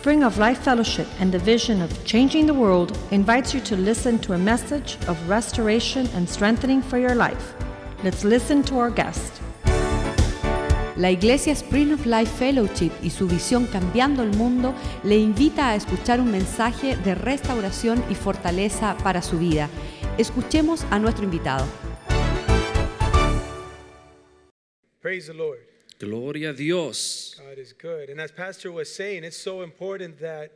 Spring of Life Fellowship and the vision of changing the world invites you to listen to a message of restoration and strengthening for your life. Let's listen to our guest. La Iglesia Spring of Life Fellowship y su visión Cambiando el Mundo le invita a escuchar un mensaje de restauración y fortaleza para su vida. Escuchemos a nuestro invitado. Praise the Lord. Gloria a Dios. God is good. And as Pastor was saying, it's so important that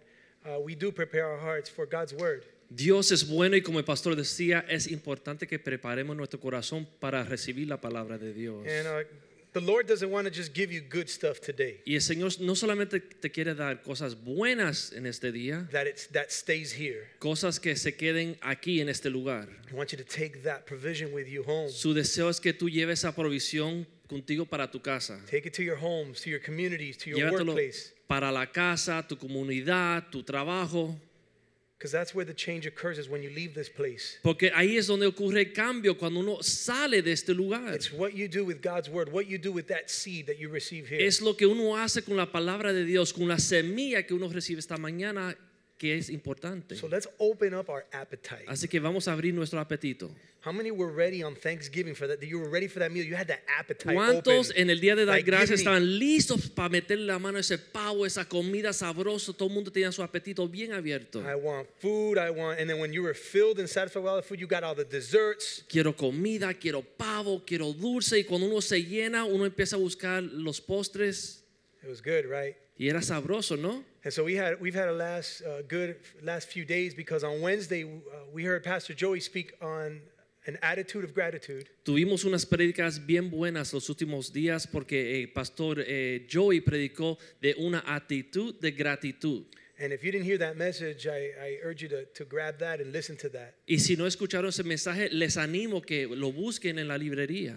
uh, we do prepare our hearts for God's word. Dios es bueno y como el pastor decía, es importante que preparemos nuestro corazón para recibir la palabra de Dios. And uh, the Lord doesn't want to just give you good stuff today, Y el Señor no solamente te quiere dar cosas buenas en este día, that, it's, that stays here. cosas que se queden aquí en este lugar. I want you to take that provision with you home. Su deseo es que tú lleves esa provisión contigo para tu casa. Take it to your homes, to your communities, to your Llévatelo workplace. para la casa, tu comunidad, tu trabajo. Because that's where the change occurs is when you leave this place. Porque ahí es donde ocurre el cambio cuando uno sale de este lugar. It's what you do with God's word, what you do with that seed that you receive here. Es lo que uno hace con la palabra de Dios, con la semilla que uno recibe esta mañana, que es importante. So let's open up our appetite. Así que vamos a abrir nuestro apetito. How many were ready on Thanksgiving for that? You were ready for that meal? You had that appetite. ¿Cuántos open. en el día de dar Like, gracias estaban listos para meterle la mano a ese pavo, esa comida sabrosa? Todo el mundo tenía su apetito bien abierto. I want food. I want, and then when you were filled and satisfied with all the food, you got all the desserts. Quiero comida, quiero pavo, quiero dulce. Y cuando uno se llena, uno empieza a buscar los postres. It was good, right? Y era sabroso, ¿no? And so we had we've had a last uh, good last few days because on Wednesday uh, we heard Pastor Joey speak on an attitude of gratitude. Tuvimos unas prédicas bien buenas los últimos días porque el pastor eh, Joey predicó de una actitud de gratitud. And if you didn't hear that message, I, urge you to, to grab that and listen to that. Y si no escucharon ese mensaje, les animo que lo busquen en la librería.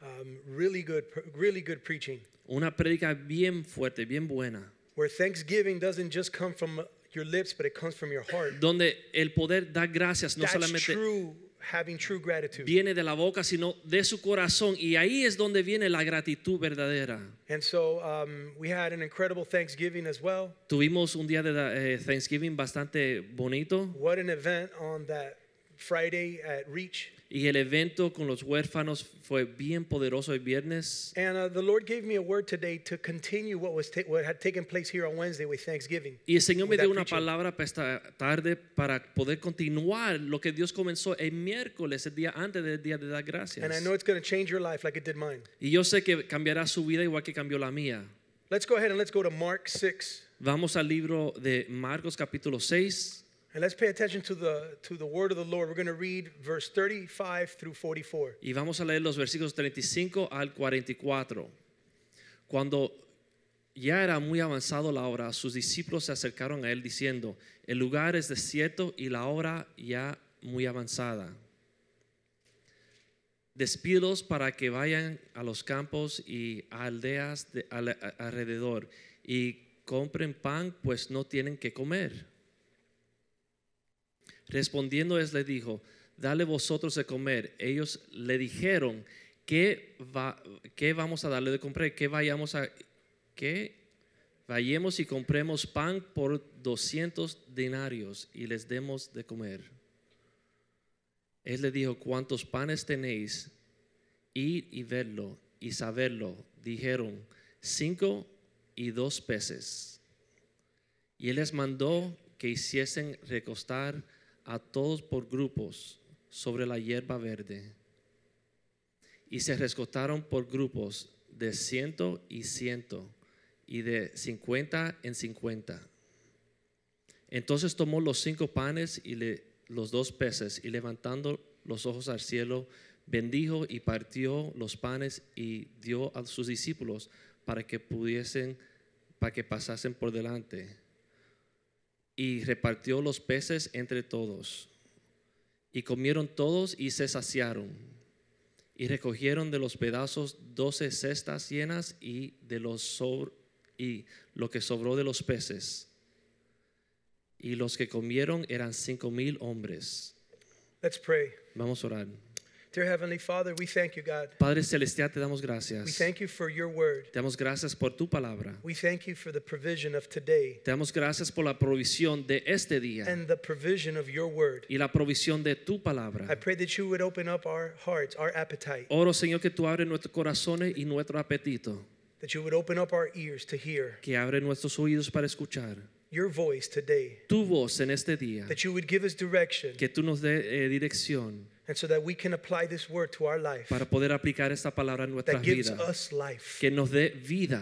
Um, really good, really good preaching. Una prédica bien fuerte, bien buena. Where Thanksgiving doesn't just come from your lips, but it comes from your heart. Donde el poder dar gracias no That's solamente true, having true gratitude. viene de la boca, sino de su corazón. Y ahí es donde viene la gratitud verdadera. And so um, we had an incredible Thanksgiving as well. Tuvimos un día de eh, Thanksgiving bastante bonito What an event on that Friday at Reach. Y el evento con los huérfanos fue bien poderoso el viernes. And uh, the Lord gave me a word today to continue what was what had taken place here on Wednesday with Thanksgiving. Y el Señor me dio una preaching. palabra para esta tarde para poder continuar lo que Dios comenzó el miércoles, el día antes del día de dar gracias. And I know it's going to change your life like it did mine. Y yo sé que cambiará su vida igual que cambió la mía. Let's go ahead and let's go to Mark 6. Vamos al libro de Marcos capítulo 6 And let's pay attention to the word of the Lord. We're going to read verse 35 through 44. y vamos a leer los versículos 35 al 44. Cuando ya era muy avanzado la hora, sus discípulos se acercaron a él diciendo, el lugar es desierto y la hora ya muy avanzada. Despídelos para que vayan a los campos y aldeas alrededor y compren pan, pues no tienen que comer. Respondiendo él le dijo, dale vosotros de comer. Ellos le dijeron, ¿qué, qué vamos a darle de comer? ¿Qué vayamos a, qué vayamos y compremos pan por 200 denarios y les demos de comer? Él le dijo, ¿cuántos panes tenéis? Ir y verlo y saberlo. Dijeron, cinco y dos peces. Y él les mandó que hiciesen recostar a todos por grupos sobre la hierba verde. Y se recostaron por grupos de ciento y ciento y de cincuenta en cincuenta. Entonces tomó los cinco panes y le- los dos peces y levantando los ojos al cielo, bendijo y partió los panes y dio a sus discípulos para que pudiesen, para que pasasen por delante. Y repartió los peces entre todos. Y comieron todos y se saciaron. Y recogieron de los pedazos doce cestas llenas y de los sobr- y lo que sobró de los peces. Y los que comieron eran cinco mil hombres. Let's pray. Vamos a orar. Dear Heavenly Father, we thank you, God. Padre Celestial, te damos gracias. We thank you for your word. Te damos gracias por tu palabra. We thank you for the provision of today Te damos gracias por la provisión de este día and the provision of your word. y la provisión de tu palabra. I pray that you would open up our hearts, our appetite, Oro, Señor, que tú abres nuestros corazones y nuestro apetito, that you would open up our ears to hear que abre nuestros oídos para escuchar your voice today, tu voz en este día, that you would give us direction, que tú nos dé eh, dirección and so that we can apply this word to our life para poder aplicar esta palabra en nuestras that gives vidas, us life. que nos dé vida.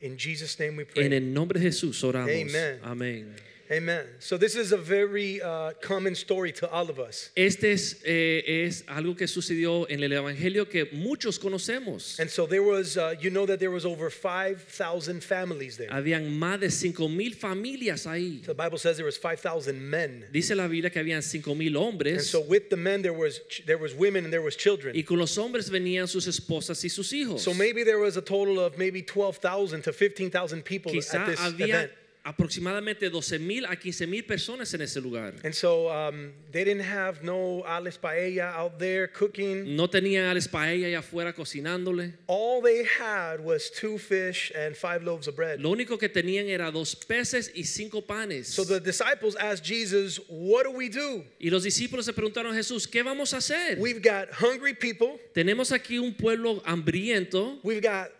In Jesus' name we En pray. el nombre de Jesús oramos. Amen. Amén. Amen. So, this is a very uh, common story to all of us. Este es, eh, es algo que sucedió en el Evangelio que muchos conocemos. And so, there was, uh, you know, that there was over 5,000 families there. Habían más de cinco mil familias ahí. The Bible says there was 5,000 men. Dice la Biblia que habían cinco mil And so, with the men, there was, there was women and there was children. y con los hombres venían sus esposas y sus hijos. So, maybe there was a total of maybe 12,000 to 15,000 people Quizá at this había event. Aproximadamente 12 mil a 15 mil personas en ese lugar. And so, um, they didn't have no Alice Paella out there cooking. No tenían a la paella allá afuera cocinándole. All they had was two fish and five loaves of bread. Lo único que tenían era dos peces y cinco panes. So the disciples asked Jesus, What do we do? Y los discípulos se preguntaron a Jesús, ¿qué vamos a hacer? We've got hungry people. Tenemos aquí un pueblo hambriento, We've got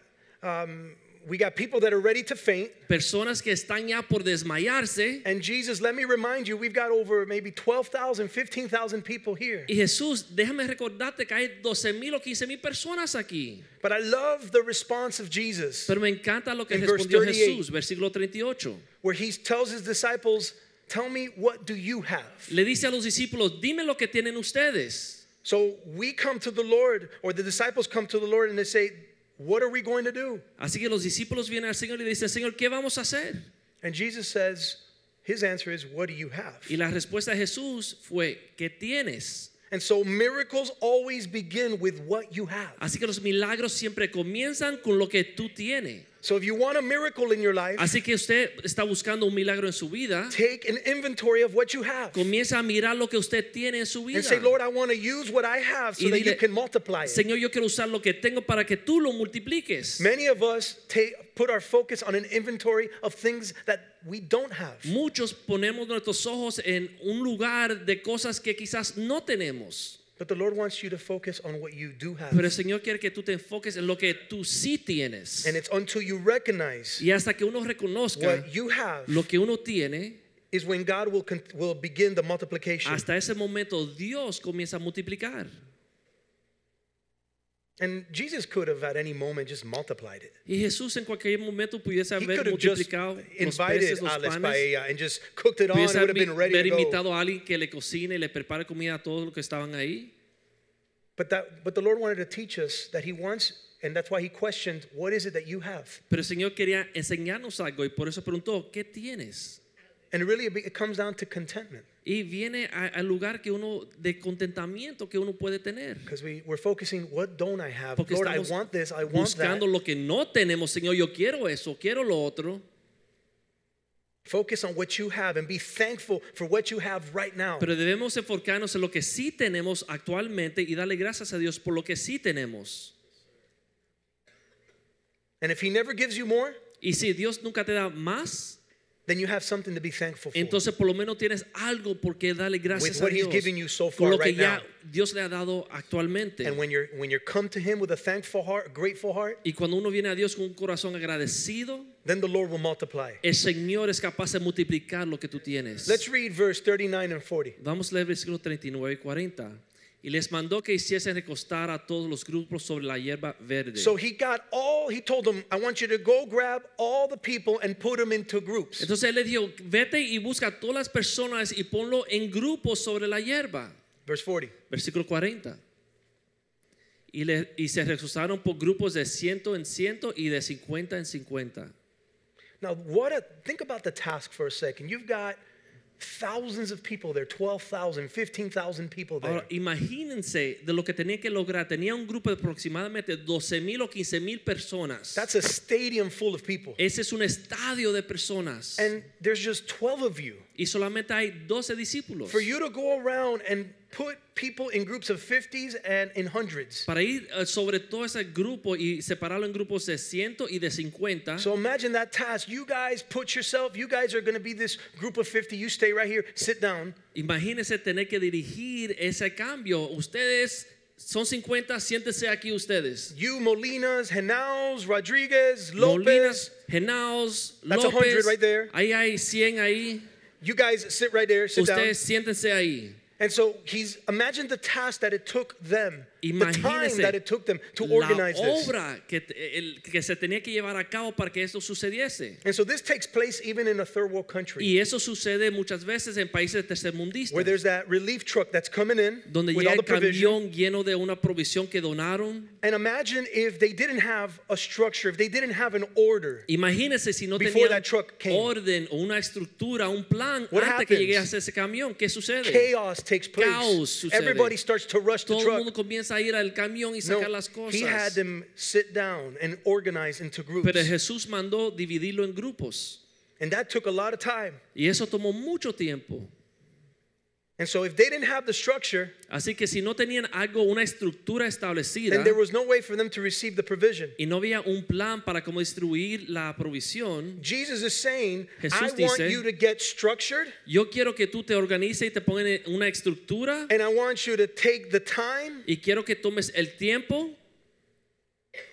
um, we got people that are ready to faint. personas que están ya por desmayarse. And Jesus, let me remind you, we've got over maybe 12,000, 15,000 people here. Y Jesús, déjame recordarte que hay 12 mil o 15 mil personas aquí. But I love the response of Jesus Pero me encanta lo que respondió 38. Jesús, versículo 38. where he tells his disciples, Tell me, what do you have? Le dice a los discípulos, dime lo que tienen ustedes. So we come to the Lord, or the disciples come to the Lord and they say, What are we going to do? Así que los discípulos vienen al Señor y le dicen, Señor, ¿qué vamos a hacer? And Jesus says, His answer is, What do you have? Y la respuesta de Jesús fue, ¿qué tienes? And so miracles always begin with what you have. Así que los milagros siempre comienzan con lo que tú tienes. So if you want a miracle in your life, Así que usted está buscando un milagro en su vida, take an inventory of what you have comienza a mirar lo que usted tiene en su vida. and say, Lord, I want to use what I have so Y that you can multiply it. Señor, yo quiero usar lo que tengo para que tú lo multipliques. Many of us take, put our focus on an inventory of things that we don't have. Muchos ponemos nuestros ojos en un lugar de cosas que quizás no tenemos. But the Lord wants you to focus on what you do have. Pero el Señor quiere que tú te enfoques en lo que tú sí tienes. And it's until you recognize Y hasta que uno reconozca what you have lo que uno tiene, is when God will, will begin the multiplication. hasta ese momento Dios comienza a multiplicar. And Jesus could have at any moment just multiplied it. Y Jesús en cualquier momento pudiese He could have just multiplicado invited peces, los panes. Paella and just cooked it on. It would have been ready to go. invitado a alguien que le cocine y le prepare comida a todos los que estaban ahí. But that, but the Lord wanted to teach us that He wants, and that's why He questioned, "What is it that you have?" Pero el Señor quería enseñarnos algo y por eso preguntó, ¿qué tienes? And really, it comes down to contentment Y viene al lugar que uno de contentamiento que uno puede tener. we we're focusing, "What don't I have? Porque Lord, I estamos want this. I want that." buscando lo que no tenemos, Señor. Yo quiero eso, quiero lo otro. Focus on what you have and be thankful for what you have right now. Pero debemos enfocarnos en lo que sí tenemos actualmente y darle gracias a Dios por lo que sí tenemos. And if He never gives you more, Y si Dios nunca te da más, then you have something to be thankful for. entonces por lo menos tienes algo por qué darle gracias With a what He's Dios. giving you so far lo que right ya now. Dios le ha dado actualmente. And when you're when you're come to Him with a thankful heart, grateful heart, Y cuando uno viene a Dios con un corazón agradecido, then the Lord will multiply. el Señor es capaz de multiplicar lo que tú tienes. Let's read verse 39 and 40. Vamos a leer versículos 39 y 40. Y les mandó que hiciesen recostar a todos los grupos sobre la hierba verde. So he got all, he told them, I want you to go grab all the people and put them into groups. Entonces él le dijo, vete y busca a todas las personas y ponlo en grupos sobre la hierba. Verse 40. Versículo 40. Y, le- y se recostaron por grupos de ciento en ciento y de cincuenta en cincuenta. Now, what a, think about the task for a second. You've got thousands of people there 12,000, 15,000 people there. Ahora, imagínense de lo que tenía que lograr. Tenía un grupo de aproximadamente 12 mil o 15 mil personas. That's a stadium full of people. Ese es un estadio de personas. And there's just 12 of you. y solamente hay 12 discípulos. For you to go around and put people in groups of 50s and in hundreds. para ir eh, sobre todo ese grupo y separarlo en grupos de 100 y de 50. So imagine that task. You guys put yourself, you guys are going to be this group of 50. You stay right here, sit down. Imagínense tener que dirigir ese cambio. Ustedes son 50, siéntense aquí ustedes. You, Molinas, Henaus, Rodriguez, Lopez. Molinas, Lopez. Genaos, That's 100 right there. Ahí hay 100 ahí. You guys sit right there, sit down. Ustedes siéntense ahí. And so he's imagined the task that it took them, Imagínense that it took them to la organize this. obra que, el- que se tenía que llevar a cabo para que esto sucediese. And so this takes place even in a third world country Y eso sucede muchas veces en países tercermundistas, where there's that relief truck that's coming in donde with llega all el the camión lleno de una provisión que donaron. And imagine if they didn't have a structure, if they didn't have an order. Imagínense si no tenían truck orden o una estructura, un plan What antes que happens? llegue a ese camión. ¿Qué sucede? Chaos takes place. Caos sucede. Everybody starts to rush to the Todo el truck. mundo comienza a ir al camión y sacar No, las cosas. he had them sit down and organize into groups. Pero Jesús mandó dividirlo en grupos. And that took a lot of time. Y eso tomó mucho tiempo. And so if they didn't have the structure, Así que si no tenían algo, una estructura establecida then there was no way for them to receive the provision. y no había un plan para cómo distribuir la provisión, Jesus is saying, Jesús I want you to get structured yo quiero que tú te organices y te pongan en una estructura and I want you to take the time y quiero que tomes el tiempo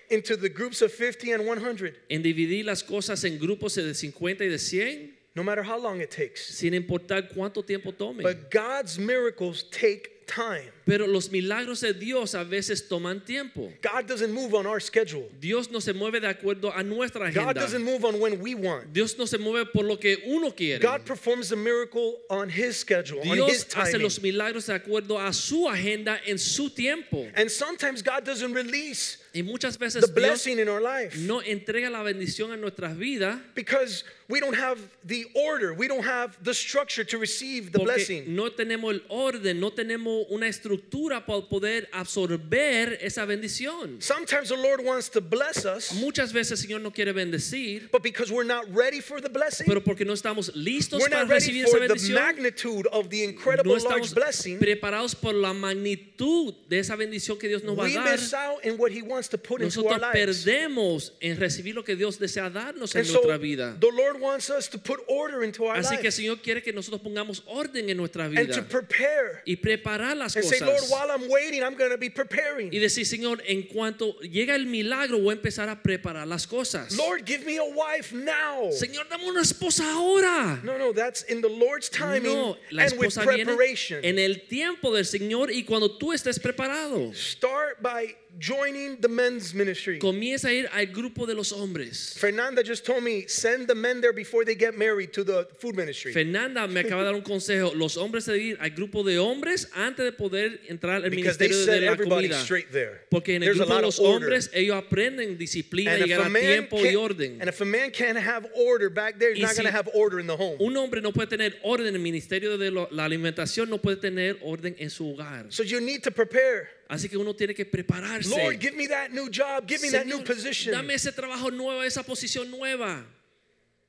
into the groups of 50 and 100, en dividir las cosas en grupos de 50 y de 100, no matter how long it takes. sin importar cuánto tiempo tome. But God's miracles take time. Pero los milagros de Dios a veces toman tiempo. God doesn't move on our schedule. Dios no se mueve de acuerdo a nuestra God agenda. doesn't move on when we want. Dios no se mueve por lo que uno quiere. God performs the miracle on his schedule, on his Dios hace los milagros de acuerdo a su agenda en su tiempo. And sometimes God doesn't release Y muchas veces the Dios blessing in our life no entrega la bendición en nuestras vidas because we don't have the order, we don't have the structure to receive the porque blessing. no tenemos el orden, no tenemos una estructura para poder absorber esa bendición. Sometimes the Lord wants to bless us, Muchas veces el Señor no quiere bendecir, but because we're not ready for the blessing, pero porque no estamos listos we're para not ready recibir esa for the bendición. magnitude of the No incredible large estamos blessing. preparados por la magnitud de esa bendición que Dios nos va a dar. miss out in what He wants to put into our Nosotros perdemos en recibir lo que Dios desea darnos en And so nuestra vida. the Lord wants us to put order into our Así que el Señor quiere que nosotros pongamos orden en nuestra and vida to prepare y preparar las and say, Lord, cosas. while I'm waiting, I'm going to be preparing. Y decir, Señor, en cuanto llega el milagro, voy a empezar a preparar las cosas. Lord, give me a wife now. Señor, dame una esposa ahora. No, no, that's in the Lord's timing No, la and with preparation. en el tiempo del Señor y cuando tú estés preparado. Start by joining the men's ministry. Comienza a ir al grupo de los hombres. Fernanda just told me send the men there before they get married to the food ministry. Fernanda me acaba de dar un consejo. Los hombres deben ir al grupo de hombres antes de poder entrar al Because they ministerio de la comida. straight there. Porque en el There's a grupo de lot los of order. hombres ellos aprenden disciplina, And if, llegar a a man tiempo y can't, orden. and if a man can't have order back there, he's Y not si going to have order in the home. Un hombre no puede tener orden en el ministerio de la alimentación, no puede tener orden en su hogar. So you need to prepare. Así que uno tiene que prepararse. Lord, give me that new job. Give me that new Señor, position. dame ese trabajo nuevo, esa posición nueva.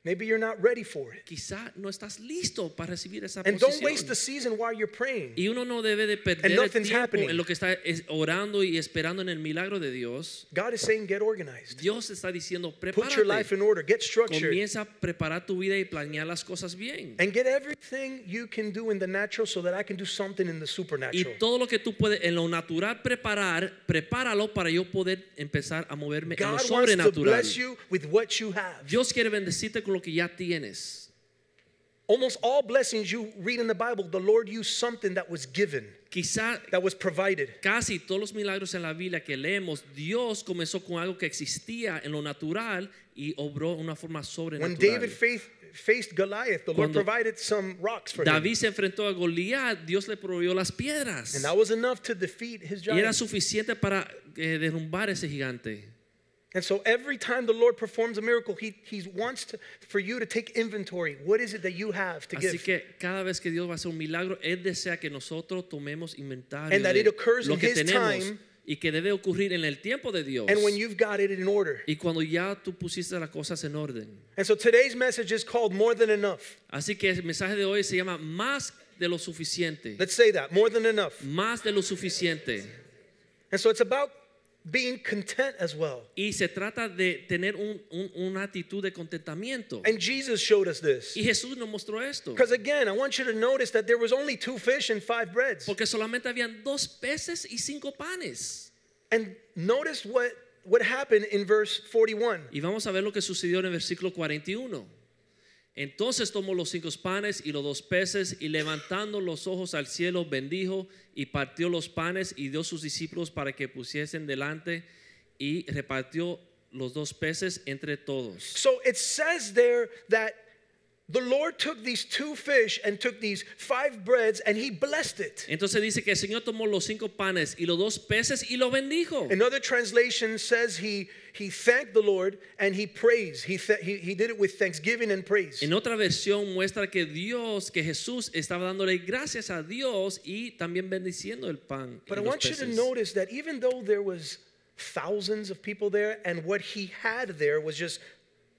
Maybe you're not ready for it. Quizá no estás listo para recibir esa And don't waste the season while you're praying. Y uno no debe de perder And el nothing's tiempo happening. en lo que está es- orando y esperando en el milagro de Dios. God is saying, get organized. Dios está diciendo, Put your life in order. Get structured. Comienza a preparar tu vida y planear las cosas bien. And get everything you can do in the natural so that I can do something in the Y supernatural. todo lo que tú puedes en lo natural preparar, prepáralo para yo poder empezar a moverme en lo God wants to sobrenatural. bless you with what you have. Dios quiere bendecirte con lo que ya tienes. Almost all blessings you read in the Bible, the Lord used something that was given, Quizá that was provided. casi todos los milagros en la Biblia que leemos, Dios comenzó con algo que existía en lo natural y obró una forma When sobrenatural. David faith, faced Goliath, the Lord Cuando provided some rocks for him. David se enfrentó a Goliat, Dios le proveyó las piedras. And that was enough to defeat his Y era giant. suficiente para eh, derrumbar ese gigante. And so every time the Lord performs a miracle, he, he wants to, for you to take inventory. What is it that you have to Así give? que cada vez que Dios va a hacer un milagro, Él desea que nosotros tomemos inventario And that de it occurs lo in que His tenemos time. y que debe ocurrir en el tiempo de Dios. And when you've got it in order. y cuando ya tú pusiste las cosas en orden. And so today's message is called More Than Enough. Así que el mensaje de hoy se llama más de lo suficiente. Let's say that more than enough. Más de lo suficiente. And so it's about being content as well. Y se trata de tener un- un- una actitud de contentamiento. And Jesus showed us this. Y Jesús nos mostró esto. Because again, I want you to notice that there was only two fish and five breads. Porque solamente habían dos peces y cinco panes. And notice what, what happened in verse 41. Y vamos a ver lo que sucedió en el versículo 41. Entonces tomó los cinco panes y los dos peces y levantando los ojos al cielo bendijo y partió los panes y dio sus discípulos para que pusiesen delante y repartió los dos peces entre todos. So it says there that Entonces dice que el Señor tomó los cinco panes y los dos peces y lo bendijo. Another translation says he he thanked the Lord and he praised. He, he he did it with thanksgiving and praise. En otra versión muestra que Dios, que Jesús estaba dándole gracias a Dios y también bendiciendo el pan. But I want you to notice that even though there was thousands of people there and what he had there was just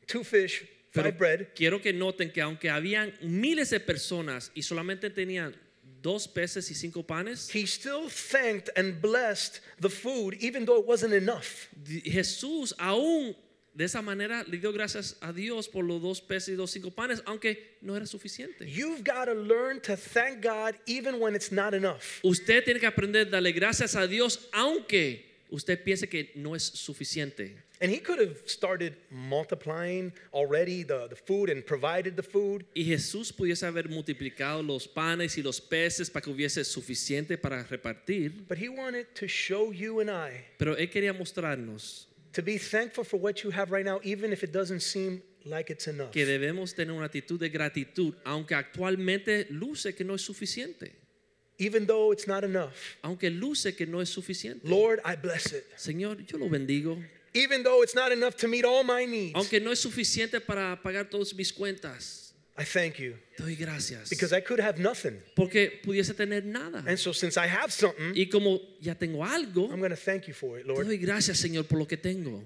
two fish, Pero quiero que noten que aunque habían miles de personas y solamente tenían dos peces y cinco panes, he still thanked and blessed the food even though it wasn't enough. Jesús aún de esa manera le dio gracias a Dios por los dos peces y los cinco panes, aunque no era suficiente. You've got to learn to thank God even when it's not enough. Usted tiene que aprender a darle gracias a Dios aunque usted piense que no es suficiente. And he could have started multiplying already the, the food and provided the food. Y Jesús pudiese haber multiplicado los panes y los peces para que hubiese suficiente para repartir, But he wanted to show you and I pero Él quería mostrarnos to be thankful for what you have right now, even if it doesn't seem like it's enough. que debemos tener una actitud de gratitud, aunque actualmente luce que no es suficiente, Even though it's not enough. aunque luce que no es suficiente. Lord, I bless it. Señor, yo lo bendigo, Even though it's not enough to meet all my needs, aunque no es suficiente para pagar todas mis cuentas. I thank you doy gracias. because I could have nothing. Porque pudiese tener nada. And so, since I have something, Y como ya tengo algo, I'm going to thank you for it, Lord. doy gracias, Señor, por lo que tengo.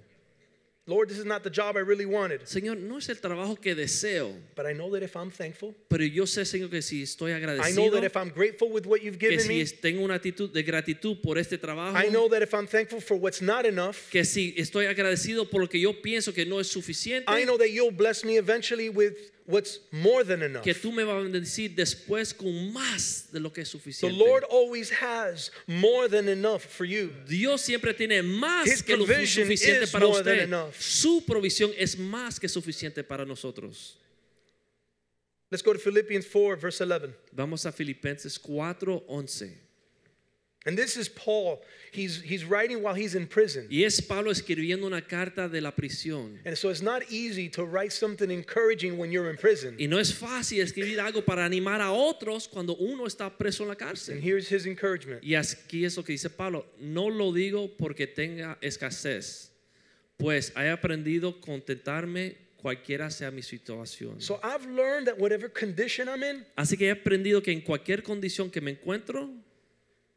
Lord, this is not the job I really wanted, Señor, no es el trabajo que deseo, but I know that if I'm thankful, pero yo sé, Señor, que si estoy agradecido, I know that if I'm grateful with what you've que given si me, es- tengo una actitud de gratitud por este trabajo, I know that if I'm thankful for what's not enough, que si estoy agradecido por lo que yo pienso que no es suficiente, I know that you'll bless me eventually with what's more than enough. que tú me vas a bendecir después con más de lo que es The. Lord always has more than enough for you. Dios siempre tiene más His que lo suficiente para usted. Su provisión es más que suficiente para nosotros. Let's go to Philippians 4, verse 11. Vamos a Filipenses 4:11. And this is Paul. He's, he's writing while he's in prison. Y es Pablo escribiendo una carta de la prisión. And so it's not easy to write something encouraging when you're in prison. Y no es fácil escribir algo para animar a otros cuando uno está preso en la cárcel. And here's his encouragement. Y aquí es lo que dice Pablo, no lo digo porque tenga escasez, pues he aprendido contentarme cualquiera sea mi situación. So I've learned that whatever condition I'm in, Así que he aprendido que en cualquier condición que me encuentro,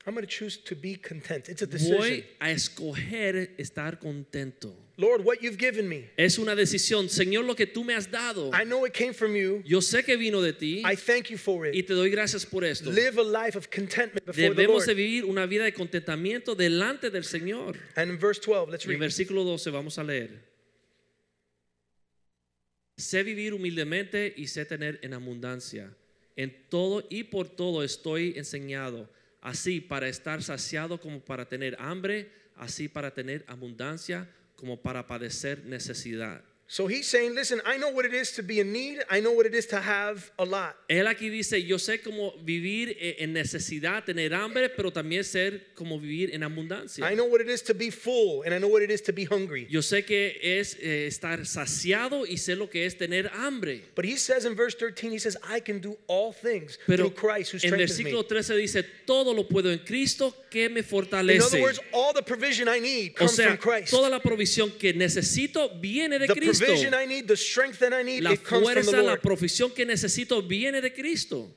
I'm going to choose to be content. It's a voy decision. a escoger estar contento. Lord, what you've given me, Es una decisión, Señor, lo que tú me has dado. I know it came from you. Yo sé que vino de ti I thank you for y it. te doy gracias por esto. Live a life of contentment before the Debemos de Lord. vivir una vida de contentamiento delante del Señor. And in verse 12, let's En read. versículo 12 vamos a leer. Sé vivir humildemente y sé tener en abundancia. En todo y por todo estoy enseñado, así para estar saciado como para tener hambre, así para tener abundancia como para padecer necesidad. So he's saying, listen, I know what it is to be in need. I know what it is to have a lot. Él aquí dice, yo sé cómo vivir en necesidad, tener hambre, pero también ser como vivir en abundancia. I know what it is to be full, and I know what it is to be hungry. Yo sé que es eh, estar saciado y sé lo que es tener hambre. But he says in verse 13, he says, I can do all things Pero through Christ who strengthens me. En versículo 13 dice, todo lo puedo en Cristo que me In fortalece. other words, all the provision I need O comes sea, from Christ. toda la provisión que necesito viene de The Cristo. provision I need, the strength that I need, La fuerza, la provisión que necesito viene de Cristo.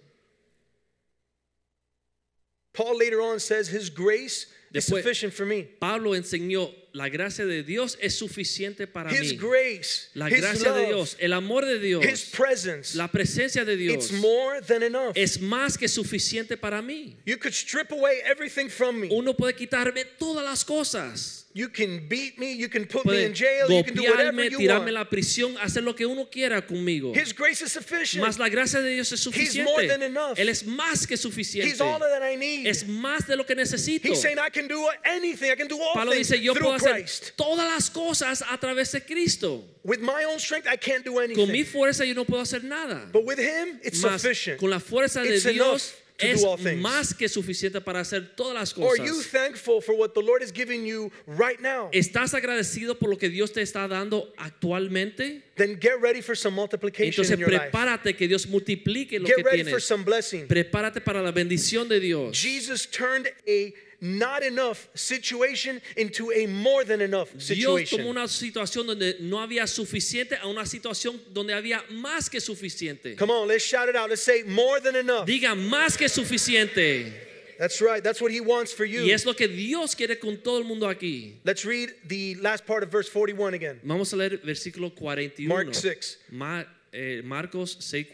Paul later on says, His grace is Después- sufficient for me. Pablo enseñó, la gracia de Dios es suficiente para His mí. grace, La His gracia de Dios, el amor de His Dios, presence, la presencia de it's Dios more than enough. es más que suficiente para mí. You could strip away everything from me. Uno puede quitarme todas las cosas. You can beat me, you can put me in jail, you can do whatever golpearme, you tirarme want. a la prisión, hacer lo que uno quiera conmigo. His grace is sufficient. Más la gracia de Dios es He's more than suficiente. enough. Él es más que He's suficiente. all that I need. Es más de lo que necesito. He's saying I can do anything. I can do all Pablo things dice, yo puedo hacer todas las cosas a través de Cristo. With my own strength, I can't do Con mi anything. fuerza yo no puedo hacer nada. But with him, it's Más sufficient. con la fuerza de It's Dios enough to es do all things. más que suficiente para hacer todas las Or are you cosas. thankful for what the Lord is giving you right now? ¿Estás agradecido por lo que Dios te está dando actualmente? Then get ready for some multiplication Entonces in your life. prepárate que Dios multiplique lo Get que ready for tienes. some blessing. Prepárate para la bendición de Dios. Jesus turned a not enough situation into a more than enough Dios situation. tomó una situación donde no había suficiente a una situación donde había más que suficiente. Come on, let's shout it out. Let's say more than enough. Diga más que suficiente. That's right. That's what he wants for Y you. es lo que Dios quiere con todo el mundo aquí. Let's read the last part of verse 41 again. Vamos a leer versículo 41. Mark 6. Ma- eh, Marcos 6,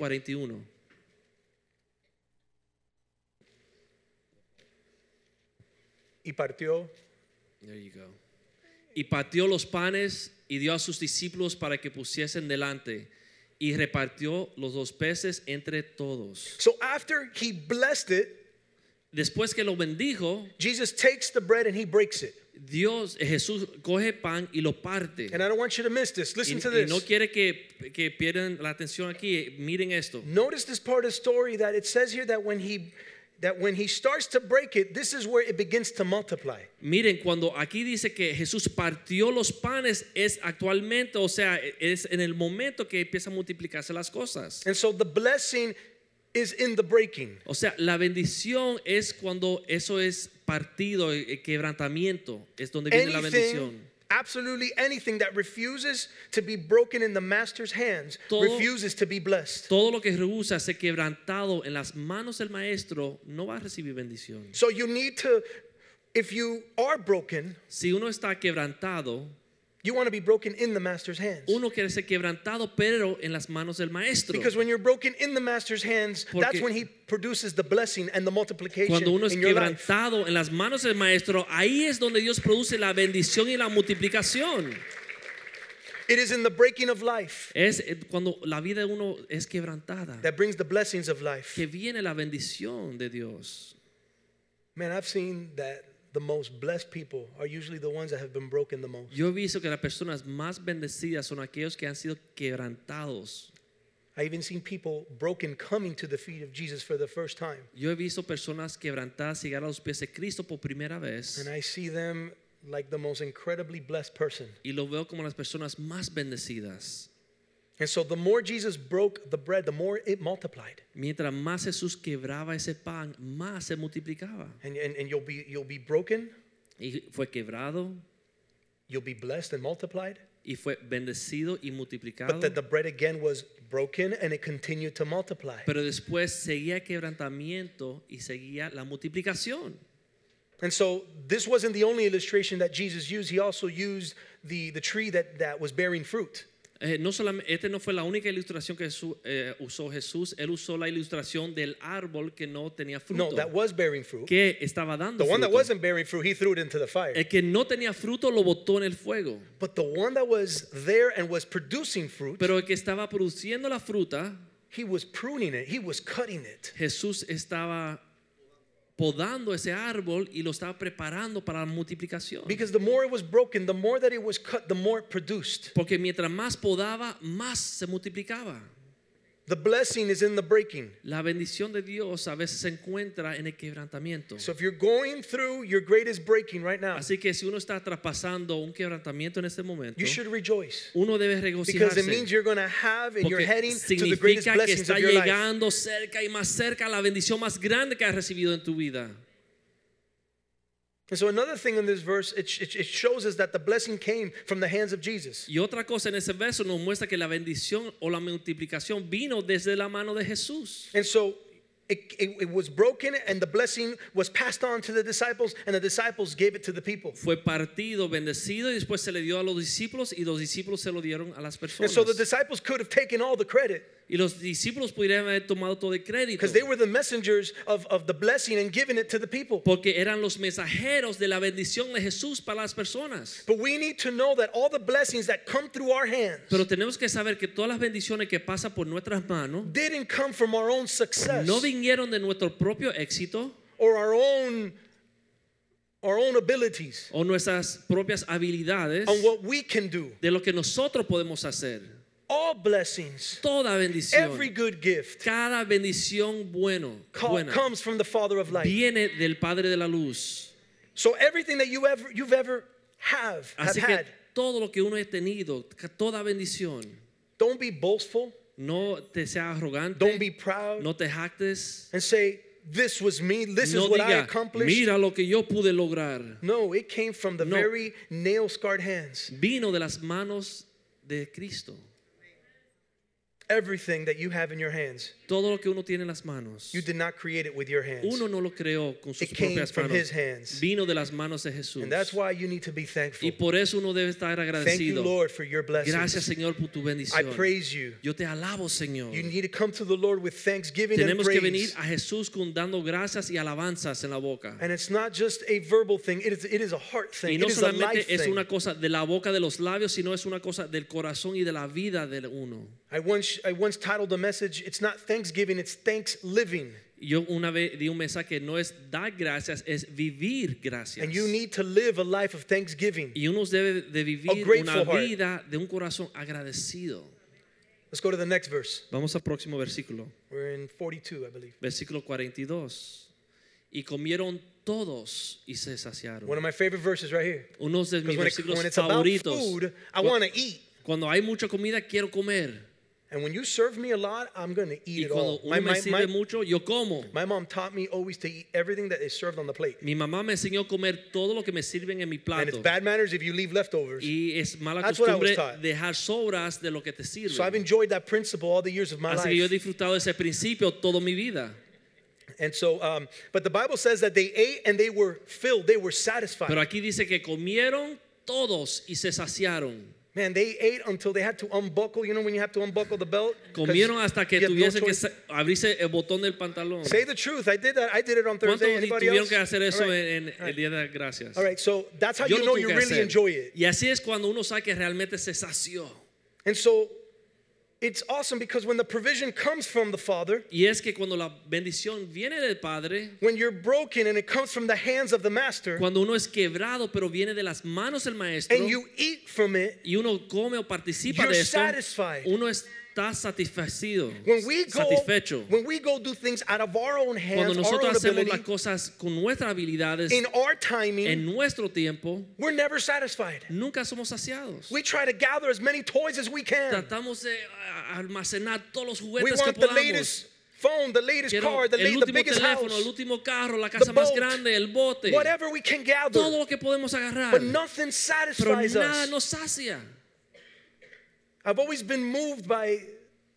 Y partió There you go. Y partió los panes y dio a sus discípulos para que pusiesen delante. Y repartió los dos peces entre todos. So after he blessed it, Después que lo bendijo, Jesus takes the bread and he breaks it. Dios, Jesús coge pan y lo parte. And I don't want you to miss this. Y, Listen to y this. no quiere que, que pierdan la atención aquí. Miren esto. Notice this part of the story that it says here that when he that when he starts to break it, this is where it begins to multiply. Miren, cuando aquí dice que Jesús partió los panes, es actualmente, o sea, es en el momento que empieza a multiplicarse las cosas. And so the blessing is in the breaking. O sea, la bendición es cuando eso es partido, eh, quebrantamiento, es donde viene la bendición. Absolutely anything that refuses to be broken in the master's hands Todo- refuses to be blessed. Todo lo que rehúsa ser quebrantado en las manos del maestro no va a recibir bendición. So you need to, if you are broken, Si uno está quebrantado, you want to be broken in the master's hands. uno quiere ser quebrantado, pero en las manos del maestro. Because when you're broken in the master's hands, that's when he produces the blessing and the multiplication Cuando uno es life. quebrantado en las manos del maestro, ahí es donde Dios produce la bendición y la multiplicación. It is in the breaking of life Es eh, cuando la vida de uno es quebrantada that brings the blessings of life. que viene la bendición de Dios. Man, I've seen that the most blessed people are usually the ones that have been broken the most. Yo he visto que las personas más bendecidas son aquellos que han sido quebrantados. I even seen people broken coming to the feet of Jesus for the first time. Yo he visto personas quebrantadas llegar a los pies de Cristo por primera vez And I see them like the most incredibly blessed person. y lo veo como las personas más bendecidas. And so the more Jesus broke the bread, the more it multiplied. Mientras más Jesús quebraba ese pan, más se multiplicaba. And, and, and you'll be you'll be broken, Y fue quebrado you'll be blessed and multiplied. y fue bendecido y multiplicado. But then the bread again was broken and it continued to multiply. Pero después seguía quebrantamiento y seguía la multiplicación. And so this wasn't the only illustration that Jesus used. He also used the, the tree that, that was bearing fruit. Eh, no solamente, esta no fue la única ilustración que Jesús, eh, usó Jesús. Él usó la ilustración del árbol que no tenía No, fruto. that was bearing fruit. que estaba dando The one that fruto. wasn't bearing fruit, he threw it into the fire. El que no tenía fruto lo botó en el fuego. But the one that was there and was producing fruit, Pero el que estaba produciendo la fruta, he was pruning it, he was cutting it. Jesús estaba podando ese árbol y lo estaba preparando para la multiplicación. Because the more it was broken, the more that it was cut, the more it produced. Porque mientras más podaba, más se multiplicaba. The blessing is in the breaking. La bendición de Dios a veces se encuentra en el quebrantamiento. So if you're going through your greatest breaking right now, Así que si uno está traspasando un quebrantamiento en este momento, you should rejoice. uno debe Because it regocijarse. means you're going to have and you're heading to the greatest significa que blessings está of your life. llegando cerca y más cerca a la bendición más grande que has recibido en tu vida. And so another thing in this verse, it, it, it shows us that the blessing came from the hands of Jesus. Y otra cosa en ese verso nos muestra que la bendición o la multiplicación vino desde la mano de Jesús. And so it, it, it was broken and the blessing was passed on to the disciples and the disciples gave it to the people. Fue partido, bendecido y después se le dio a los discípulos y los discípulos se lo dieron a las personas. And personas. so the disciples could have taken all the credit Y los discípulos pudieran haber tomado todo el crédito. because they were the messengers of, of the blessing and giving it to the people. Porque eran los mensajeros de la bendición de Jesús para las personas. But we need to know that all the blessings that come through our hands Pero tenemos que saber que todas las bendiciones que pasan por nuestras manos didn't come from our own success no vinieron de nuestro propio éxito or our own our own abilities o nuestras propias habilidades on what we can do. de lo que nosotros podemos hacer. All blessings, Toda bendición, every good gift cada bendición bueno, buena comes from the Father of light. viene del Padre de la Luz. So everything that you ever you've ever have have Así que had, todo lo que uno ha tenido, toda bendición, don't be boastful, no te sea arrogante, don't be proud, no te jactes, and say, This was me, this no is what I diga, accomplished. mira lo que yo pude lograr. No, it came from the No. very nail scarred hands. Vino de las manos de Cristo. Everything that you have in your hands, Todo lo que uno tiene en las manos, you did not create it with your hands. uno no lo creó con sus It came propias from his hands. Vino de las manos de Jesús. And that's why you need to be thankful. Y por eso uno debe estar Thank you, agradecido. Lord, for your blessings. Gracias, Señor, por tu I praise you. Yo te alabo, Señor. You need to come to the Lord with thanksgiving and Tenemos que venir praise. a Jesús con dando gracias y alabanzas en la boca. And it's not just a verbal thing, it is, it is a heart Y thing, no it is a life solamente es thing. una cosa de la boca de los labios, sino es una cosa del corazón y de la vida de uno. I once, I once titled a message, It's not Thanksgiving, it's Thanks Living. Yo una vez di un mensaje, no es dar gracias, es vivir gracias. And you need to live a life of thanksgiving. Y uno debe de vivir una heart. vida de un corazón agradecido. Let's go to the next verse. Vamos al próximo versículo, We're in 42, I believe. versículo 42. Y comieron todos y se saciaron. One of my favorite verses right here. Unos de mis Because when, it- versículos when it's about favoritos. food, I want to eat. Cuando hay mucha comida, quiero comer. And when you serve me a lot, I'm going to eat Y it all. My, me my, my, mucho, yo como. my mom taught me always to eat everything that is served on the plate. Mi mamá me enseñó a comer todo lo que me sirven en mi And it's bad manners if you leave leftovers. Y es mala That's what I was costumbre taught. dejar sobras de lo que te sirve. So I've enjoyed that principle all the years of my Así que yo he life. disfrutado ese principio toda mi vida. And so, um, but the Bible says that they ate and they were filled, they were satisfied. Pero aquí dice que comieron todos y se saciaron. Man, they ate until they had to unbuckle. You know when you have to unbuckle the belt. Comieron hasta que have no que abrirse el botón del pantalón. Say the truth. I did that. I did it on ¿Cuántos Thursday. Anybody tuvieron else? que hacer eso All right. en, en el Día de Gracias? All right, so that's how Yo you know you really hacer. enjoy it. Y así es cuando uno sabe que realmente se sació. And so it's awesome because when the provision comes from the Father, Y es que cuando la bendición viene del Padre, when you're broken and it comes from the hands of the Master, cuando uno es quebrado pero viene de las manos del Maestro, and you eat from it, y uno come o participa You're de esto, satisfied. uno satisfacido, when we go, satisfecho. when we go do things out of our own Cuando hands, our nosotros own hacemos ability, las cosas con nuestras habilidades, in our timing, en nuestro tiempo, we're never satisfied. nunca somos saciados. We try to gather as many toys as we can. Tratamos de ah, almacenar todos los We juguetes que want the latest phone, the latest Quiero car, the, el the biggest teléfono, house, el último carro, la casa the más boat, grande, el bote, whatever we can gather. todo lo que podemos agarrar. But nothing Pero satisfies nada us. nos sacia. I've always been moved by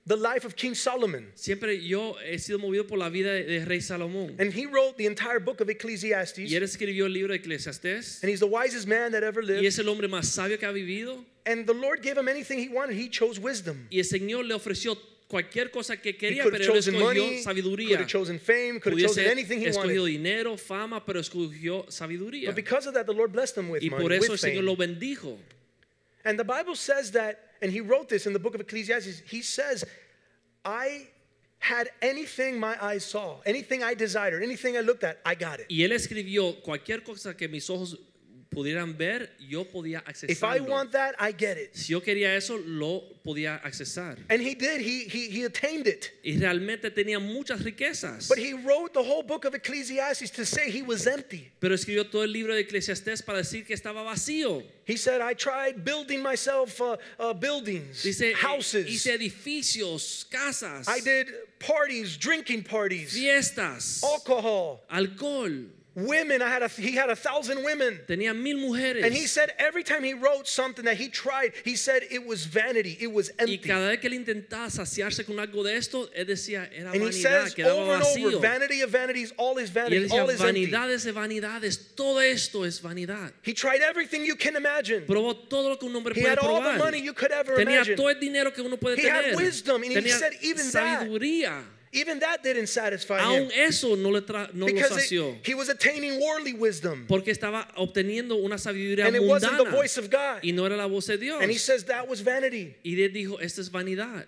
the life of King Solomon. Siempre yo he sido movido por la vida de, Rey Salomón. And he wrote the entire book of Ecclesiastes. Y él escribió el libro de Eclesiastés. And he's the wisest man that ever lived. Y es el hombre más sabio que ha vivido. And the Lord gave him anything he wanted. He chose wisdom. Y el Señor le ofreció cualquier cosa que He quería, could pero él escogió money, could sabiduría. have chosen fame, could have chosen anything he escogido wanted. dinero, fama, pero escogió sabiduría. But because of that, the Lord blessed him with Y money, por eso el Señor fame. lo bendijo. And the Bible says that, and he wrote this in the book of Ecclesiastes. He says, I had anything my eyes saw, anything I desired, anything I looked at, I got it. Y él escribió cualquier cosa que mis ojos pudieran ver, yo podía If I accesarlo. want that, I get it. Si yo quería eso, lo podía accesar. And he did. He, he, he attained it. Y realmente tenía muchas riquezas. But he wrote the whole book of Ecclesiastes to say he was empty. Pero escribió todo el libro de Eclesiastés para decir que estaba vacío. He said, I tried building myself uh, uh, buildings, Dice, eh, houses. hice edificios, casas, I did parties, drinking parties, fiestas, alcohol. alcohol. Women. I had a, he had a thousand women. Tenía mil mujeres. And he said every time he wrote something that he tried, he said it was vanity, it was y empty. cada vez que él intentaba saciarse con algo de esto, él decía, era And he says over and over, vanity of vanities, all is vanity, decía, all is empty. de vanidades, todo esto es vanidad. He tried everything you can imagine. Probó todo lo que un hombre He puede had all the money you could ever Tenía imagine. todo el dinero que uno puede He had wisdom, and he said even that- sabiduría. Even that didn't satisfy Aún him eso no, le tra- no lo because sació. it- he was attaining worldly wisdom, Porque estaba obteniendo una sabiduría and it wasn't the mundana. voice of God. Y no era la voz de Dios. And he says that was vanity. Y él dijo, esta es vanidad.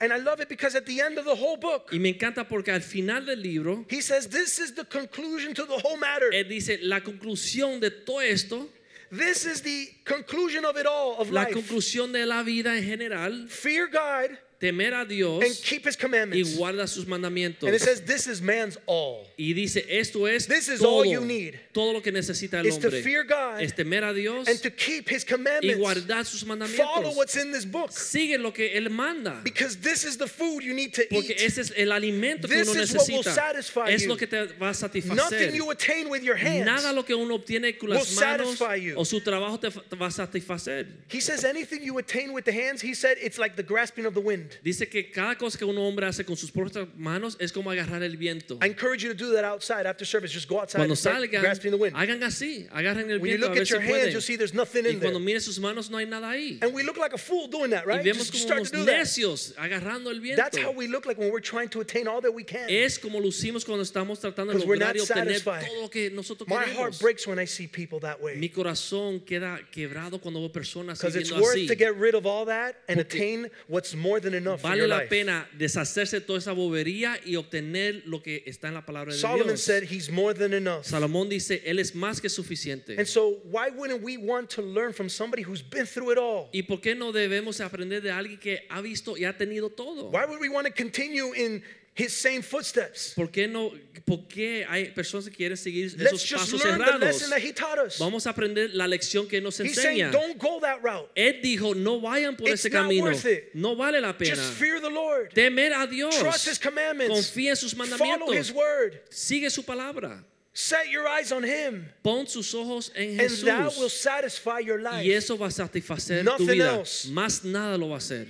And I love it because at the end of the whole book, Y me encanta porque al final del libro, he says this is the conclusion to the whole matter. él dice, la conclusión de todo esto, This is the conclusion of it all of la life. conclusión de la vida en general, Fear God temer a Dios and keep his y commandments. guarda sus mandamientos. And it says this is man's all. Y dice, esto es This is todo, all you need. todo lo que necesita el Is to hombre. fear God es temer a Dios And to keep his y commandments. guardar sus Follow mandamientos. what's in this book. Sigue lo que Él manda. Because this is the food you need to Porque eat. ese es el alimento que This uno is what will necesita. satisfy Es you. lo que te va a satisfacer. Nothing you attain with your hands. Nada lo que uno obtiene con will las manos satisfy you. o su trabajo te, te va a satisfacer. He says anything you attain with the hands, he said it's like the grasping of the wind. Dice que cada cosa que un hombre hace con sus propias manos es como agarrar el viento. I encourage you to do that outside after service. Just go outside Cuando and start salgan, grasping the wind. hagan así, agarren el When you viento a look ver at si your hands, pueden. you'll see there's nothing Y in there. cuando mire sus manos no hay nada ahí. And we look like a fool doing that, Y right? vemos Just como start to unos do that. necios agarrando el viento. That's how we look like when we're trying to attain all that we can. Es como lucimos cuando estamos tratando de 'Cause we're lograr not y obtener satisfied. todo lo que nosotros My heart queremos. breaks when I see people that Mi way. corazón queda quebrado cuando veo personas Because it's viviendo worth así. to get rid of all that and Porque attain what's more than enough for Vale your la life. pena deshacerse de toda esa bobería y obtener lo que está en la palabra de Solomon Dios. said he's more than enough. Salomón dice, Él es más que suficiente. And so, why wouldn't we want to learn from somebody who's been through it all? ¿Y por qué no debemos aprender de alguien que ha visto y ha tenido todo? Why would we want to continue in his same footsteps? ¿Por qué no? ¿Por qué hay personas que quieren seguir Let's esos just pasos errados? Vamos a aprender la lección que nos He's saying, enseña. don't go that route. Él dijo, no vayan por It's ese camino. No vale la pena. Just fear the Lord. Temer a Dios. Trust his commandments. Confía en sus Follow his mandamientos. word. Sigue su palabra. Set your eyes on him. Pon sus ojos en And that will Jesús. satisfy your life. Y eso va a satisfacer tu Nothing vida. else. Más nada lo va a hacer.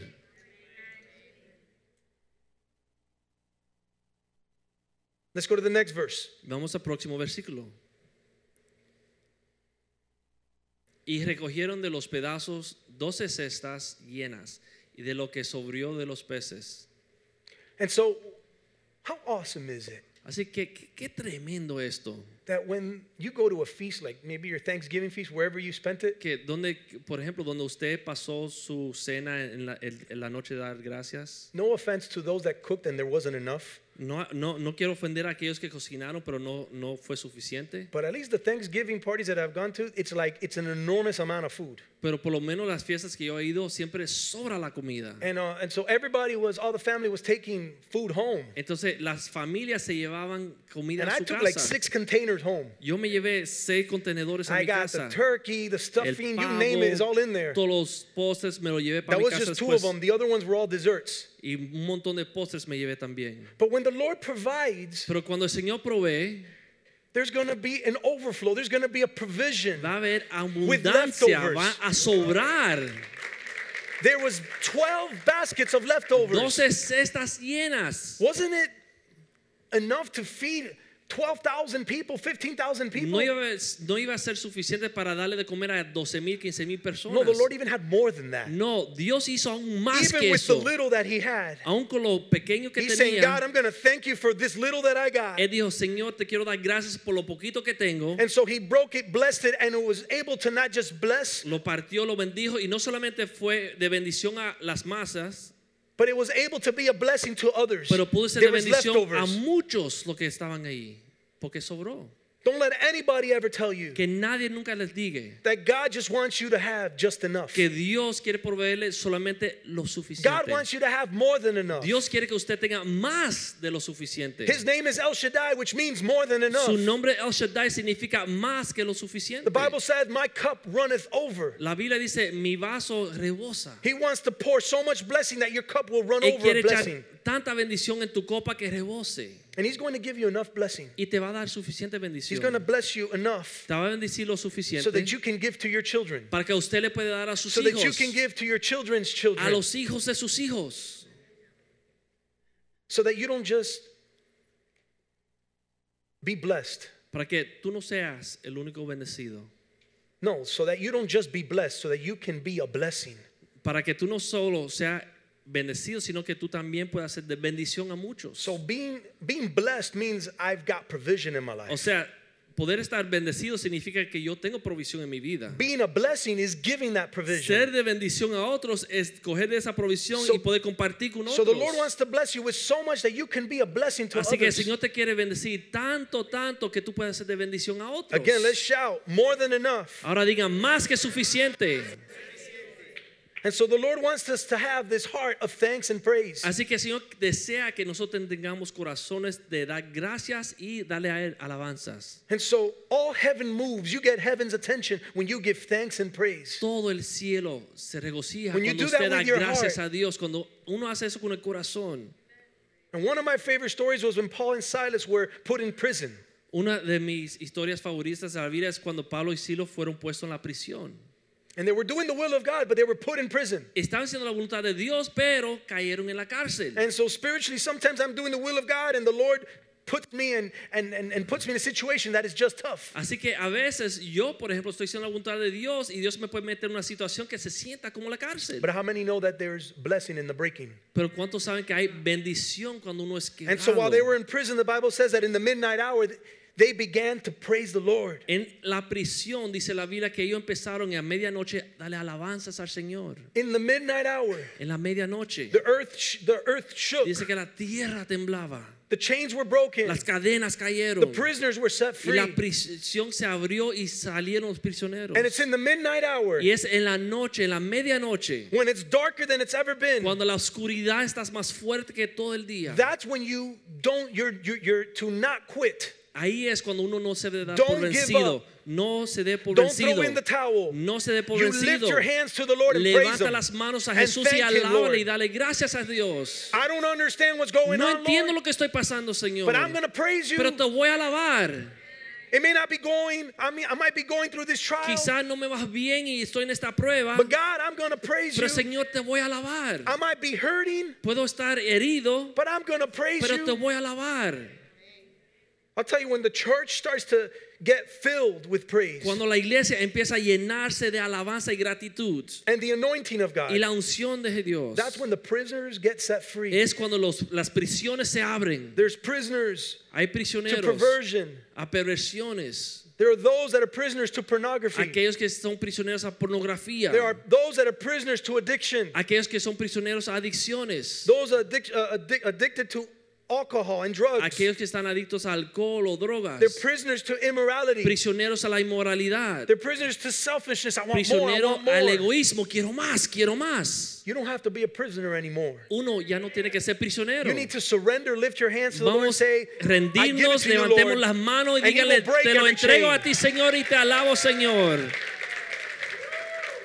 Let's go to the next verse. Vamos al próximo versículo. Y recogieron de los pedazos doce cestas llenas y de lo que sobrió de los peces. And so, how awesome is it Así que qué, tremendo esto. that when you go to a feast, like maybe your Thanksgiving feast, wherever you spent it, Que donde, por ejemplo, donde usted pasó su cena en la, en la noche de dar gracias. no offense to those that cooked and there wasn't enough, No, no, no quiero ofender a aquellos que cocinaron, pero no, no fue suficiente. but at least the Thanksgiving parties that I've gone to, it's like it's an enormous amount of food. Pero por lo menos las fiestas que yo he ido siempre sobra la comida. And, uh, and so everybody was, all the family was taking food home. Entonces las familias se llevaban comida And a I su took like casa. six containers home. Yo me llevé seis contenedores a I mi got casa. the turkey, the El stuffing, you pavo, name it, is all in there. Todos los postres me los llevé para That mi was casa just two después. of them. The other ones were all desserts. Y un montón de postres me llevé también. But when the Lord provides, Pero cuando el Señor provee, there's going to be an overflow. There's going to be a provision. va a haber With abundancia, leftovers. va a sobrar. There was 12 baskets of leftovers. Doce cestas llenas. Wasn't it enough to feed 12,000 people, 15,000 people? No iba, no iba a ser suficiente para darle de comer a 12 mil, 15 mil personas. No, the Lord even had more than that. No, Dios hizo aún más Even que with the little that he had. Aún con lo pequeño que He's saying, tenía, God, I'm going to thank you for this little that I got. él dijo, Señor, te quiero dar gracias por lo poquito que tengo. And so he broke it, blessed it, and it was able to not just bless, Lo partió, lo bendijo y no solamente fue de bendición a las masas, but it was able to be a blessing to others. pero pudo ser de bendición a muchos los que estaban ahí, porque sobró. Don't let anybody ever tell you Que nadie nunca les diga that God just wants you to have just enough. que Dios quiere proveerle solamente lo God wants you to have more than enough. Dios quiere que usted tenga más de lo suficiente. His name is El Shaddai, which means more than enough. Su nombre El Shaddai significa más que lo suficiente. The Bible says, My cup runneth over. La Biblia dice, mi vaso rebosa. He wants to pour so much blessing that your cup will run Él over quiere echar blessing. tanta bendición en tu copa que rebose. And He's going to give you enough blessing. y te va a dar suficiente bendición. He's going to bless you enough Te va a bendecir lo suficiente. so that you can give to your children, para que usted le pueda dar a sus so that you can give to your children's children. a los hijos de sus hijos, so that you don't just be blessed. para que tú no seas el único bendecido, No, so that you don't just be blessed, so that you can be a blessing. para que tú no solo seas bendecido, sino que tú también puedas ser de bendición a muchos. So being being blessed means I've got provision in my life. O sea, poder estar bendecido significa que yo tengo provisión en mi vida. Being a blessing is giving that Ser provision. de bendición a otros es coger de esa provisión So- y poder compartir con So the otros. Lord wants to bless you with so much that you can be a blessing to Así que el others. Señor te quiere bendecir tanto, tanto que tú puedas ser de bendición a otros. Again, let's shout more than enough. Ahora digan más que suficiente. And so the Lord wants us to have this heart of thanks and praise. Así que el Señor desea que nosotros tengamos corazones de dar gracias y darle a Él alabanzas. And so all heaven moves. You get heaven's attention when you give thanks and praise. Todo el cielo se regocija When cuando usted da gracias heart. a Dios, cuando uno hace eso con el corazón. And one of my favorite stories was when Paul and Silas were put in prison. Una de mis historias favoritas de la vida es cuando Pablo y Silo fueron puestos en la prisión. And they were doing the will of God, but they were put in prison. Estaban haciendo la voluntad de Dios, pero cayeron en la cárcel. And so spiritually, sometimes I'm doing the will of God, and the Lord puts me in and, and, and puts me in a situation that is just tough. Así que a veces yo, por ejemplo, estoy haciendo la voluntad de Dios y Dios me puede meter en una situación que se sienta como la cárcel. But how many know that there's blessing in the breaking? Pero ¿cuántos saben que hay bendición cuando uno es And so while they were in prison, the Bible says that in the midnight hour, they began to praise the Lord. En la prisión dice la Biblia que ellos empezaron a medianoche darle alabanzas al Señor. In the midnight hour, En la medianoche the earth, the earth shook, dice que la tierra temblaba, the chains were broken, las cadenas cayeron. the prisoners were set y la free. prisión se abrió y salieron los prisioneros. And it's in the midnight hour, Y es en la noche, en la medianoche, when it's darker than it's ever been. cuando la oscuridad está más fuerte que todo el día. That's when you don't, you're, you're, you're to not quit. Ahí es cuando uno no se debe dar por vencido. No se dé por vencido. No se dé por vencido. Levanta las manos a Jesús y alábale y dale gracias a Dios. I don't understand what's going No on, entiendo lo que estoy pasando, Señor. Pero te voy a alabar. It may not be going, I mean, I might be going through this trial, Quizás no me vas bien y estoy en esta prueba. but God, I'm going to praise Pero. Señor, te voy a alabar. I might be hurting, Puedo estar herido, but I'm going to praise pero te voy a alabar. I'll tell you, when the church starts to get filled with praise Cuando la iglesia empieza a llenarse de alabanza y gratitud and the anointing of God, y la unción de Dios, that's when the prisoners get set free. es cuando los, las prisiones se abren. There's prisoners Hay prisioneros to perversion. a perversiones. There are those that are prisoners to pornography. Aquellos que son prisioneros a pornografía. There are those that are prisoners to addiction. Aquellos que son prisioneros a adicciones. Those addic- uh, addic- addicted to alcohol and drugs. Aquellos que están adictos a alcohol o drogas. They're prisoners to immorality. Prisioneros a la inmoralidad. They're prisoners to selfishness. I want more. I Prisionero al egoísmo. Quiero más, quiero más. You don't have to be a prisoner anymore. Uno ya no tiene que ser prisionero. You need to surrender, lift your hands to the Lord and Vamos say, a I give it rendirnos, to you, levantemos Lord. las manos y break te lo entrego chain. a ti, Señor, y te alabo, Señor.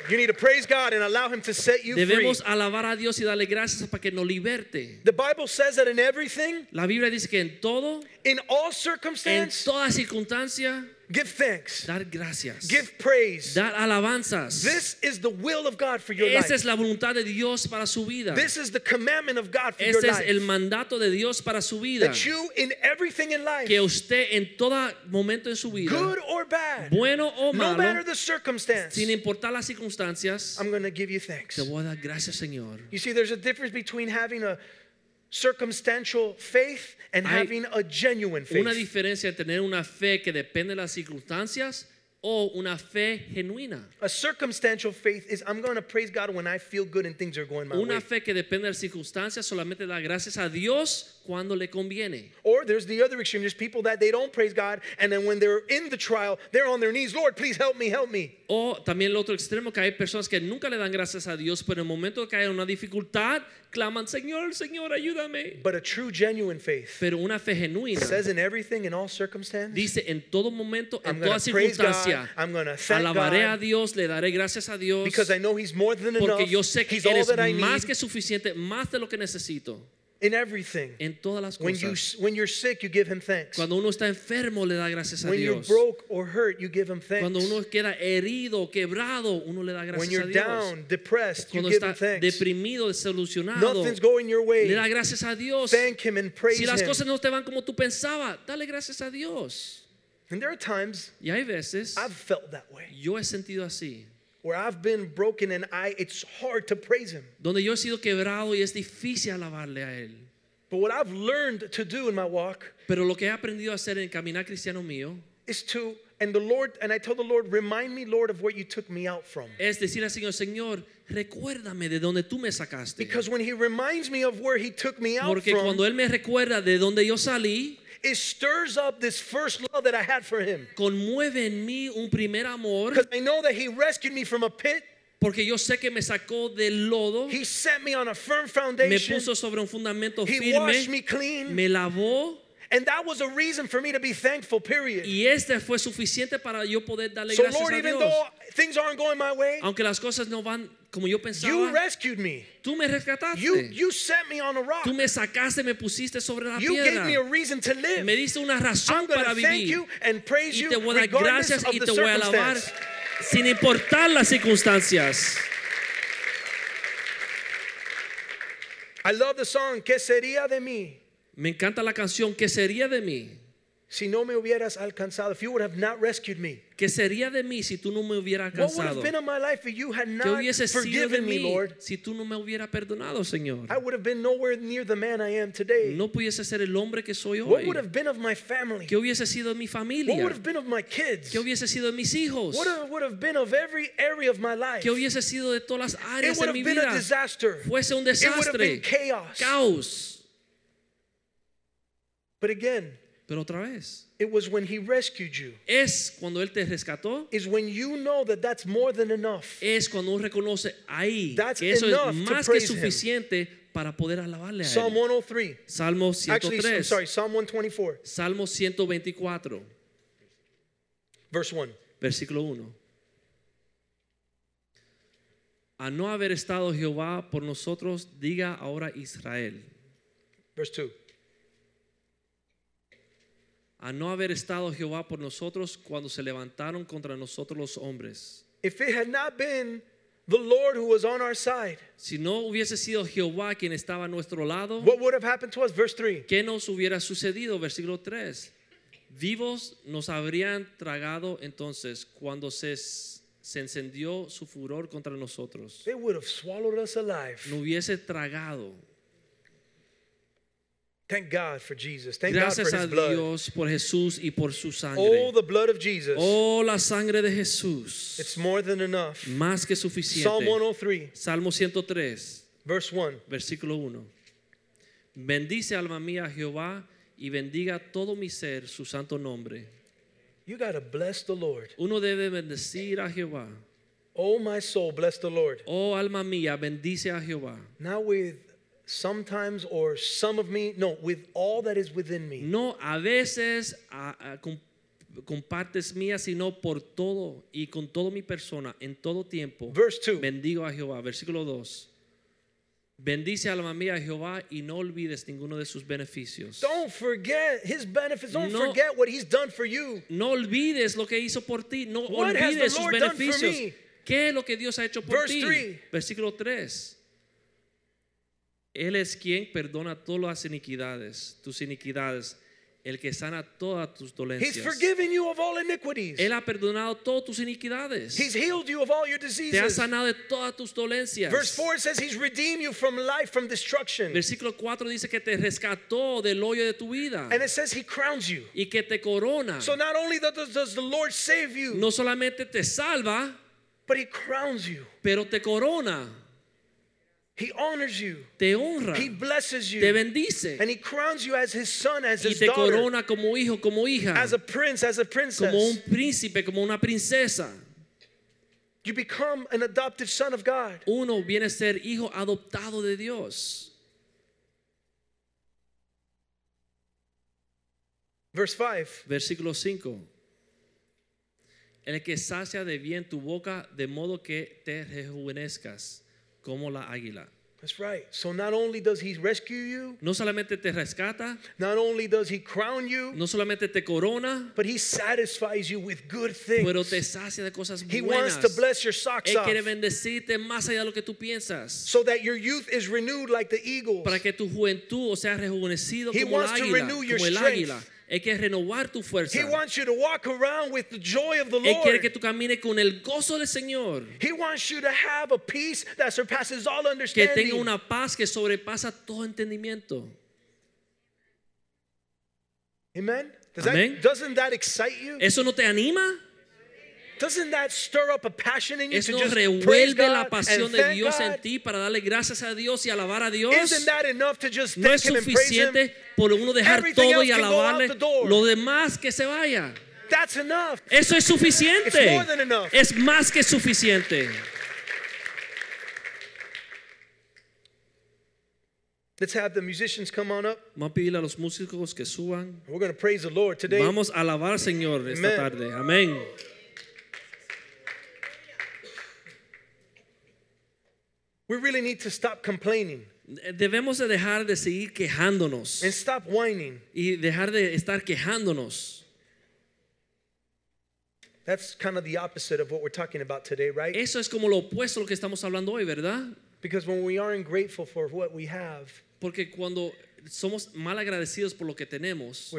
You need to praise God and allow Him to set you free. Debemos alabar a Dios y darle gracias para que nos liberte. The Bible says that in everything, La Biblia dice que en todo, in all circumstances, en toda circunstancia, give thanks, dar gracias. give praise. Dar alabanzas. This is the will of God for your Esa life. es la voluntad de Dios para su vida. This is the commandment of God for your Este es el mandato de Dios para su vida. That you, in everything in life, Que usted en todo momento en su vida, good or bad, bueno o malo. no matter the circumstance, sin importar las circunstancias, I'm going to give you thanks. te voy a dar gracias, Señor. You see, there's a difference between having a circumstantial faith and Hay having a genuine faith. Una diferencia entre tener una fe que depende de las circunstancias o una fe genuina. A circumstantial faith is I'm going to praise God when I feel good and things are going my way. Una fe que depende de las circunstancias solamente da gracias a Dios cuando le conviene. Or there's the other extreme. There's people that they don't praise God, and then when they're in the trial, they're on their knees. Lord, please help me, help me. O también el otro extremo que hay personas que nunca le dan gracias a Dios, pero en el momento que hay una dificultad, claman, Señor, Señor, ayúdame. But a true, genuine faith Pero una fe genuina says in everything, in all circumstance, dice en todo momento, en toda God. circunstancia, I'm going to thank alabaré a Dios, le daré gracias a Dios, because I know He's more than porque enough. yo sé que He's eres más need. que suficiente, más de lo que necesito. In everything. en todas las When, you, cosas. when you're sick, you give him thanks. Cuando uno está enfermo, le da gracias a When you're broke or hurt, you give him thanks. Cuando uno queda herido, quebrado, uno le da when you're a Dios. down, depressed, you Cuando give him thanks. deprimido, desilusionado, Nothing's going your way. le da gracias a Dios. Thank him and praise Si las him. cosas no te van como tú pensabas, dale gracias a Dios. And there are times Y hay veces, I've felt that way, yo he sentido así, where I've been broken and I it's hard to praise him. donde yo he sido quebrado y es difícil alabarle a Él. But what I've learned to do in my walk Pero lo que he aprendido a hacer en caminar cristiano mío is to and the Lord and I told the Lord, remind me, Lord, of where you took me out from. es decir al Señor, Señor, recuérdame de donde tú me sacaste. Because when he reminds me of where he took me out Porque from, cuando Él me recuerda de donde yo salí, it stirs up this first love that I had for him. conmueve en mí un primer amor, Because I know that he rescued me from a pit. porque yo sé que me sacó del lodo, He set me on a firm foundation. me puso sobre un fundamento firme. He washed me clean. me lavó, And that was a reason for me to be thankful, period. y este fue suficiente para yo poder darle So, gracias Lord, a even though things aren't going my way, Aunque las cosas no van como yo you rescued me. tú me rescataste. You, you set me on a rock. Tú me sacaste, me pusiste sobre la You gave me a reason to live. Me diste una I'm going para to thank you and praise Y you te voy a dar regardless gracias of y the te voy a alabar sin importar las circunstancias. I love the song, ¿Qué sería de mí Me encanta la canción ¿Qué sería de mí? si no me hubieras alcanzado? If you would have not rescued me. ¿Qué sería de mí si tú no me hubieras What would have alcanzado? been of my life if you had ¿Qué not hubiese sido de forgiven me, mí Lord? si tú no me hubieras perdonado, Señor? I would have been nowhere near the man I am today. No pudiese ser el hombre que soy What hoy. would have been of my family? ¿Qué hubiese sido de mi What familia? would have been of my kids? ¿Qué hubiese sido de mis hijos? What would have been of every area of my life? ¿Qué hubiese sido de todas las It áreas would de mi have been a vida? disaster. Fuese un It would have been desastre, chaos. caos. But again, Pero otra vez, it was when he rescued you. es cuando Él te rescató, Is when you know that that's more than enough. es cuando uno reconoce ahí That's que eso es más que praise him. suficiente para poder alabarle a Psalm Él. 103. Salmo Actually, I'm 103, sorry, Psalm 124, Salmo 124, verse 1. versículo 1. A no haber estado Jehová por nosotros, diga ahora Israel. Verse 2. A no haber estado Jehová por nosotros cuando se levantaron contra nosotros los hombres. If it had not been the Lord who was on our side, Si no hubiese sido Jehová quien estaba a nuestro lado, what would have happened to us? Verse 3. ¿qué nos hubiera sucedido? Versículo 3. Vivos nos habrían tragado entonces cuando se, se encendió su furor contra nosotros. They would have swallowed us alive. No hubiese tragado. Thank God for Jesus. Thank God Gracias for a his blood. Dios por Jesús y por su Oh, sangre. the blood of Jesus. Oh, la sangre de Jesús. It's more than enough. Más que suficiente. Psalm 103, Salmo 103. verse 1. Versículo 1. Bendice alma mía a Jehová y bendiga todo mi ser su santo nombre. You got to bless the Lord. Uno debe bendecir a Jehová. Oh, my soul, bless the Lord. Oh alma mía, bendice a Jehová. Not with sometimes or some of me, no, with all that is within me. No a veces a- a- con, con partes mías, sino por todo y con toda mi persona, en todo tiempo. Verse 2. Bendigo a Jehová. Versículo 2. Bendice alma mía a Jehová y no olvides ninguno de sus beneficios. Don't forget his benefits. Don't No. forget what he's done for you. No olvides lo que hizo por ti. No What olvides sus Lord done for beneficios. ¿Qué es lo que Dios ha hecho por Verse ti? three. Versículo 3. Él es quien perdona todas las iniquidades, tus iniquidades, el que sana todas tus He's dolencias. forgiven you of all iniquities. Él ha perdonado todas tus iniquidades. He's healed you of all your Te ha diseases. sanado de todas tus dolencias. Verse 4 says he's redeemed you from life, from destruction. Versículo 4 dice que te rescató del hoyo de tu vida And it says he crowns you. y que te corona. So not only does, does the Lord save you, No solamente te salva, but he crowns you. pero te corona, He honors you. te honra, He blesses te you. bendice And he crowns you as his son, as y his te daughter, corona como hijo, como hija, as a prince, as a como un princess. príncipe, como una princesa. You become an adopted son of God. Uno viene a ser hijo adoptado de Dios. Verse 5. Versículo 5. El que sacia de bien tu boca de modo que te rejuvenezcas como la águila. That's right. So not only does he rescue you, No solamente te rescata, not only does he crown you, no solamente te corona, but he satisfies you with good things. pero te sacia de cosas buenas. He wants to bless your socks Él quiere bendecirte más allá de lo que tú piensas. so that your youth is renewed like the eagles. Para que tu juventud sea rejuvenecido He como el wants to águila. renew your Como el strength. águila. Él quiere renovar tu fuerza. He wants you to walk around with the joy of the Él quiere que Lord. tú camines con el gozo del Señor. He wants you to have a peace that surpasses all Que tenga understanding. una paz que sobrepasa todo entendimiento. Amen. Does Amén. that, doesn't that excite you? ¿Eso no te anima? Doesn't that stir up a passion in you Eso to no just praise revuelve la pasión de Dios en ti para darle gracias a Dios y alabar a Dios. Isn't that enough to just No es suficiente por uno dejar Everything todo y alabarle. Lo demás que se vaya. That's enough. Eso es suficiente. It's more than enough. Es más que suficiente. Let's have the musicians come on up. Vamos a pedirle a los músicos que suban. We're going to praise the Lord today. Vamos a alabar al Señor esta Amen. tarde. Amén. We really need to stop complaining Debemos de dejar de seguir quejándonos and stop whining. y dejar de estar quejándonos. That's kind of the opposite of what we're talking about today, right? Eso es como lo opuesto a lo que estamos hablando hoy, ¿verdad? Because when we aren't grateful for what we have, Porque cuando somos mal agradecidos por lo que tenemos,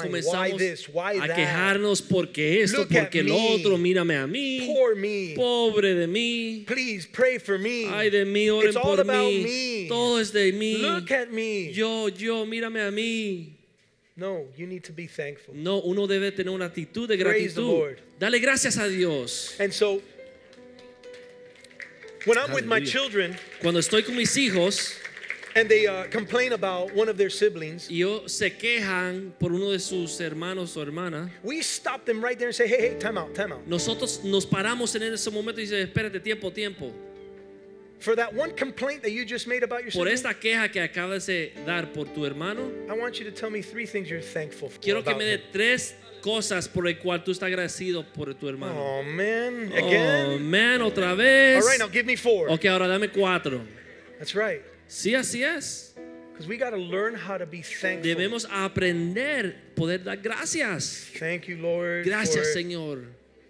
comenzamos this? Why a quejarnos porque esto, Look porque lo me. otro, mírame a mí, Poor me. pobre de mí, Please pray for me. ay de mí, oren it's all por about mí, me. todo es de mí, Look at me. yo, yo, mírame a mí. No, you need to be thankful. No, uno debe tener una actitud de gratitud. Dale gracias a Dios. And so when I'm with my children Cuando estoy con mis hijos and they uh, complain about one of their siblings, y ellos se quejan por uno de sus hermanos o hermanas, we stop them right there and say, hey, hey, time out, time out. nosotros nos paramos en ese momento y dice, espérate, tiempo, tiempo. For that one complaint that you just made about your Por esta queja que acabas de dar por tu hermano, I want you to tell me three things you're thankful for. quiero que me dé tres cosas por el cual tú estás agradecido por tu hermano. Oh man, Oh, again? man, otra vez. All right, now give me four. Ok, ahora dame cuatro. That's right. Sí, así es. Because we learn how to be thankful. Debemos aprender poder dar gracias. Thank you, Lord, Gracias, for, Señor,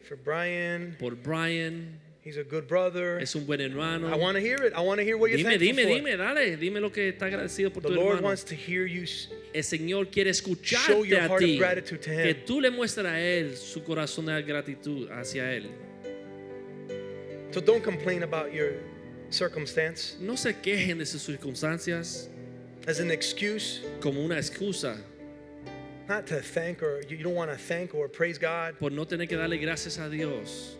for Brian. por Brian. He's a good brother. Es un buen hermano. I want to hear it. I want to hear what you're saying. Dime, dime, for. dime, dale, dime lo que está agradecido por The tu Lord hermano. wants to hear you. El Señor quiere Show escucharte your a heart of ti. gratitude to Que Him. tú le muestres a Él su corazón de gratitud hacia Él. So don't complain about your circumstance No se quejen de sus circunstancias as an excuse como una excusa not to thank or you you don't want to thank or praise God. por no tener que darle gracias a Dios.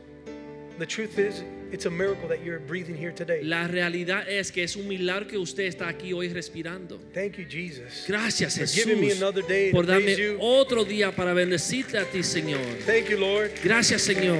The truth is, it's a miracle that you're breathing here today. La realidad es que es un milagro que usted está aquí hoy respirando. Thank you, Jesus. Gracias For giving me Jesús another day to por darme praise you. otro día para bendecirte a ti, Señor. Thank you, Lord. Gracias, Señor.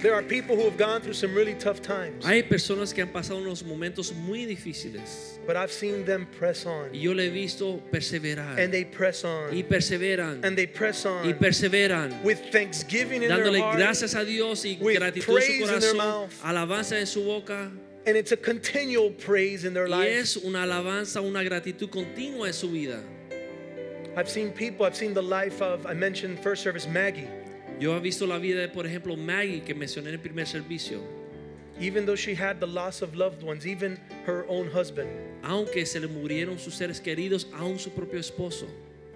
There are people who have gone through some really tough times, Hay personas que han pasado unos momentos muy difíciles but I've seen them press y on. yo le he visto perseverar And they press on. y perseveran And they press on. y perseveran with thanksgiving in their heart. gracias a Dios y with gratitud en su praise in their corazón, mouth. alabanza en su boca And it's a continual praise in their y life. es una alabanza, una gratitud continua en su vida. I've seen people, I've seen the life of, I mentioned first service, Maggie. Yo he visto la vida de, por ejemplo, Maggie que mencioné en el primer servicio. Even though she had the loss of loved ones, even her own husband, Aunque se le murieron sus seres queridos, aún su propio esposo.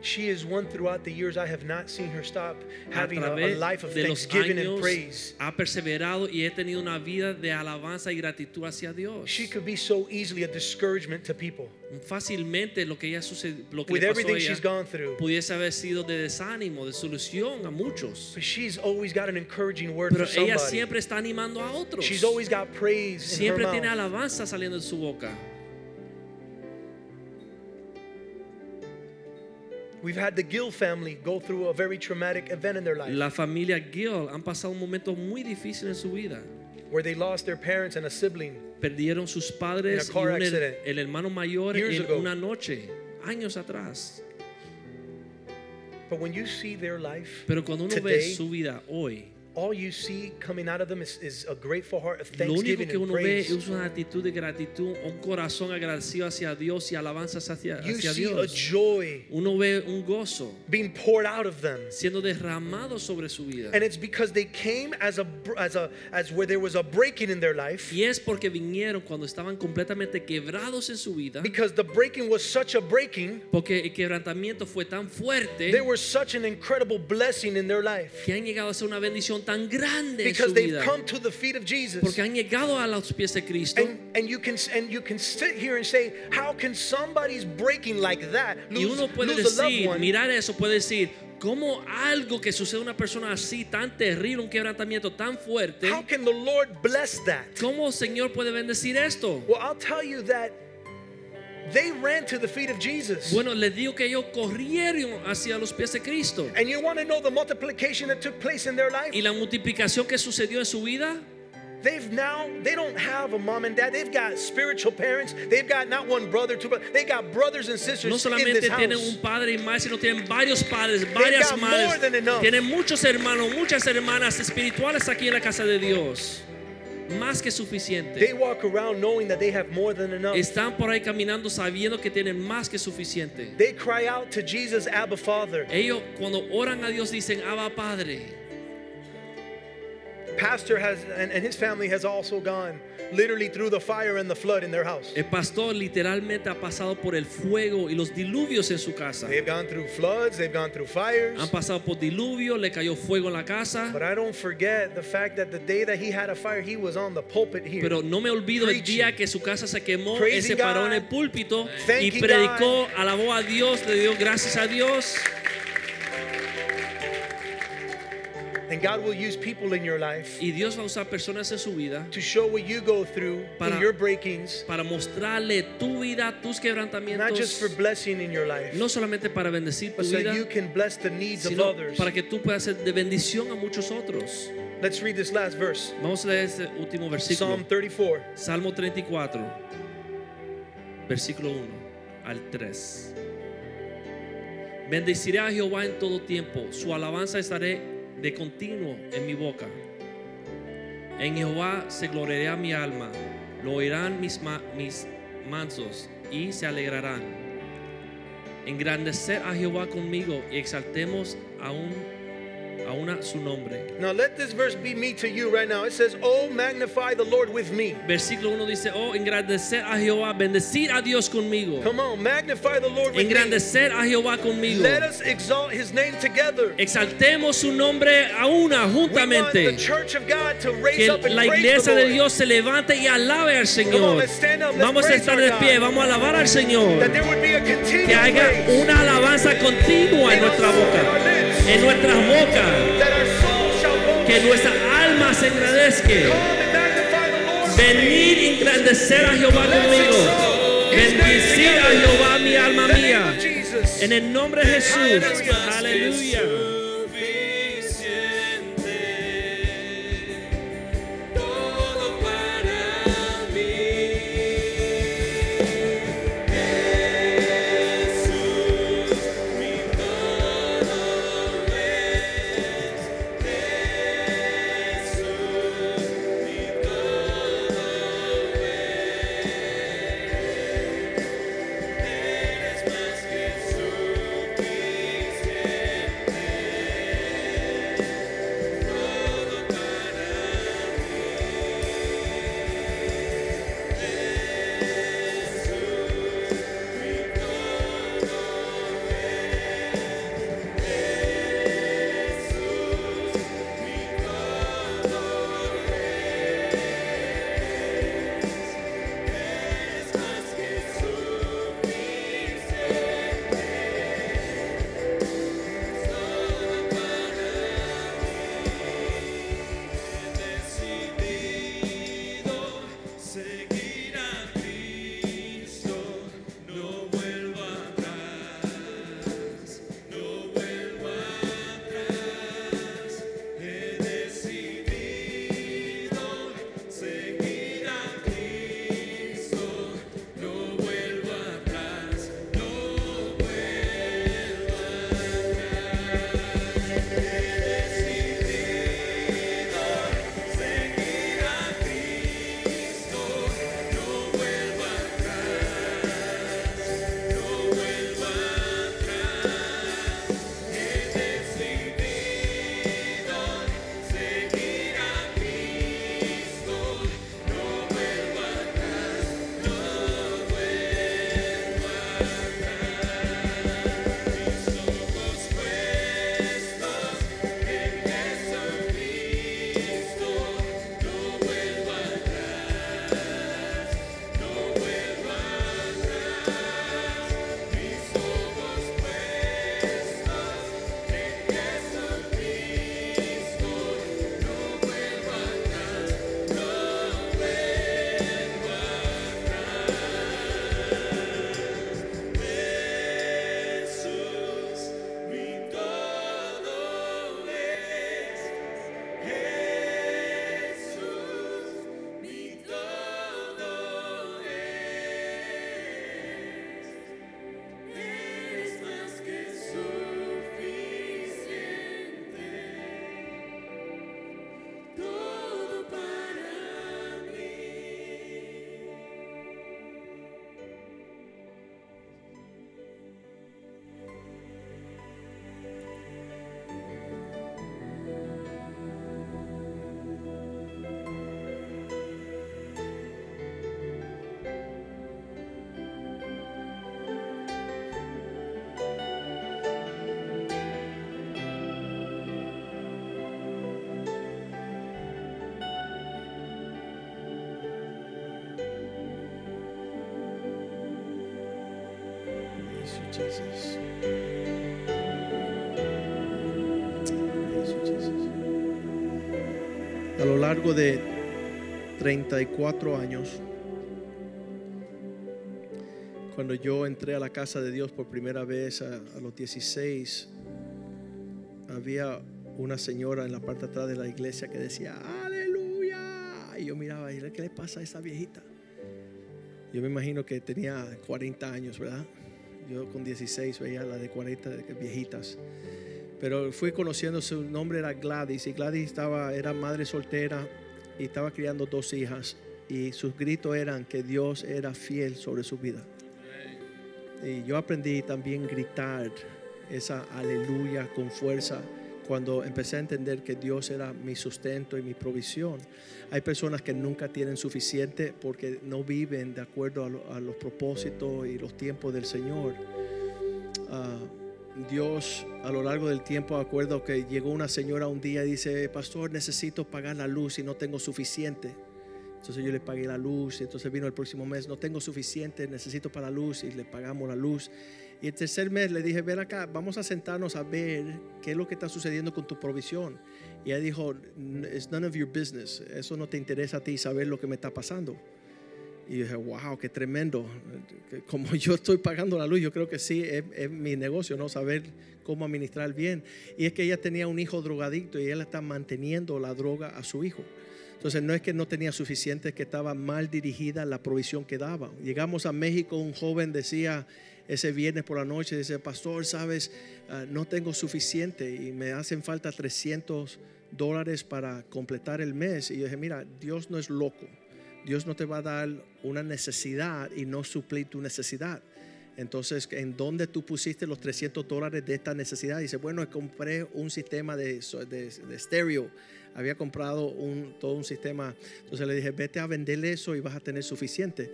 She is one throughout the years I have not seen her stop having a, a life of thanksgiving and praise. ha perseverado y he tenido una vida de alabanza y gratitud hacia Dios. She could be so easily a discouragement to people Fácilmente lo que ella sucedió, lo que with le pasó everything ella she's gone through. pudiese haber sido de desánimo, de solución a muchos. But she's always got an encouraging word Pero for ella somebody. siempre está animando a otros. She's always got praise in her Siempre tiene mouth. alabanza saliendo de su boca. We've had the Gill family go through a very traumatic event in their life La familia Gill han pasado un momento muy difícil en su vida. where they lost their parents and a sibling. Perdieron sus padres y un el hermano mayor Years en ago. una noche, años atrás. But when you see their life, Pero cuando uno Today, ve su vida hoy, all you see coming out of them is, is a grateful heart of Lo único que uno ve es una actitud de gratitud, un corazón agradecido hacia Dios y alabanzas hacia, You hacia see a joy Uno ve un gozo being poured out of them. siendo derramado sobre su vida. And it's because they came as a as a as where there was a breaking in their life. Y es porque vinieron cuando estaban completamente quebrados en su vida, Because the breaking was such a breaking, porque el quebrantamiento fue tan fuerte there was such an incredible blessing in their life. que han llegado a ser una bendición tan grande en Because su they've vida. come to the feet of Jesus. Porque han llegado a los pies de Cristo. And, and you can and you can sit here and say, how can somebody's breaking like that Y lose, uno puede decir, one? mirar eso, puede decir, ¿cómo algo que sucede a una persona así, tan terrible, un quebrantamiento tan fuerte, How can the Lord bless that? cómo Señor puede bendecir esto? Well, I'll tell you that they ran to the feet of Jesus. Bueno, les digo que ellos corrieron hacia los pies de Cristo. And you want to know the multiplication that took place in their life? Y la multiplicación que sucedió en su vida, They've now, they don't have a mom and dad. They've got spiritual parents. They've got not one brother, two brothers. They got brothers and sisters no in solamente this tienen house. un padre y madre, sino tienen varios padres, varias madres. more than enough. Tienen muchos hermanos, muchas hermanas espirituales aquí en la casa de Dios. Más que suficiente. They walk around knowing that they have more than enough. Están por ahí caminando sabiendo que tienen más que suficiente. They cry out to Jesus, Abba Father. Ellos cuando oran a Dios dicen, Abba Padre. Pastor has, and, and his family has also gone literally through the fire and the flood in their house. El pastor literalmente ha pasado por el fuego y los diluvios en su casa. They've gone through floods, they've gone through fires. Han pasado por diluvio, le cayó fuego en la casa. But I don't forget the fact that the day that he had a fire, he was on the pulpit here. Pero no me olvido el día que su casa se quemó, él se paró en God. el púlpito y predicó, alabó a Dios, le dio gracias a Dios. And God will use people in your life Y Dios va a usar personas en su vida to show what you go through Para- in your breakings, para mostrarle tu vida, tus not just for quebrantamientos, blessing in your life, no solamente para bendecir tu so vida, you can bless the needs of others. para que tú puedas ser de bendición a muchos otros. Let's read this last verse Vamos a leer este último versículo. Psalm 34. Salmo 34, versículo 1 al 3. Bendeciré a Jehová en todo tiempo, su alabanza estaré de continuo en mi boca. En Jehová se gloriará mi alma, lo oirán mis, ma- mis mansos y se alegrarán. Engrandecer a Jehová conmigo y exaltemos aún a una su nombre. Now let this verse be me to you right now. It says, Oh, magnify the Lord with me. Versículo 1 dice, oh, engrandecer a Jehová, bendecir a Dios conmigo. Come on, magnify the Lord with me. Engrandecer a Jehová conmigo. Let us exalt his name together. Exaltemos su nombre a una, We want the juntamente. church of God to raise Que up and la iglesia de. Dios se levante y alabe al Come on, Señor. let's stand up. Let's Vamos a estar de pie, vamos a alabar al Señor. That there would be a Que haya una alabanza continua en nuestra boca, de nuestras bocas, que nuestra alma se agradezca. Venid engrandecer a Jehová conmigo. Bendecir a Jehová mi alma mía. En el nombre de Jesús. Aleluya. Jesus. A lo largo de 34 años, cuando yo entré a la casa de Dios por primera vez a, los 16, había una señora en la parte atrás de la iglesia que decía, aleluya. Y yo miraba, y ¿qué le pasa a esa viejita? Yo me imagino que tenía 40 años, ¿verdad? Yo con 16 veía la de 40 de que viejitas. Pero fui conociendo, su nombre era Gladys, y Gladys estaba, era madre soltera y estaba criando dos hijas. Y sus gritos eran que Dios era fiel sobre su vida. Y yo aprendí también gritar esa aleluya con fuerza cuando empecé a entender que Dios era mi sustento y mi provisión. Hay personas que nunca tienen suficiente porque no viven de acuerdo a, lo- a los propósitos y los tiempos del Señor. Ah, Dios a lo largo del tiempo acuerdo que llegó una señora un día y dice, pastor, necesito pagar la luz y no tengo suficiente. Entonces yo le pagué la luz y entonces vino el próximo mes, no tengo suficiente, necesito para la luz y le pagamos la luz. Y el tercer mes le dije, ven acá, vamos a sentarnos a ver qué es lo que está sucediendo con tu provisión. Y ella dijo, it's none of your business, eso no te interesa a ti saber lo que me está pasando. Y dije, wow, qué tremendo. Como yo estoy pagando la luz, yo creo que sí, es, es mi negocio, ¿no? Saber cómo administrar bien. Y es que ella tenía un hijo drogadicto y ella está manteniendo la droga a su hijo. Entonces no es que no tenía suficiente, es que estaba mal dirigida la provisión que daba. Llegamos a México, un joven decía ese viernes por la noche, dice, pastor, sabes, Ah, no tengo suficiente y me hacen falta 300 dólares para completar el mes. Y yo dije, mira, Dios no es loco. Dios no te va a dar una necesidad y no suplir tu necesidad. Entonces, ¿en dónde tú pusiste los 300 dólares de esta necesidad? Dice, bueno, compré un sistema de, de. Había comprado un, todo un sistema. Entonces le dije, vete a venderle eso y vas a tener suficiente.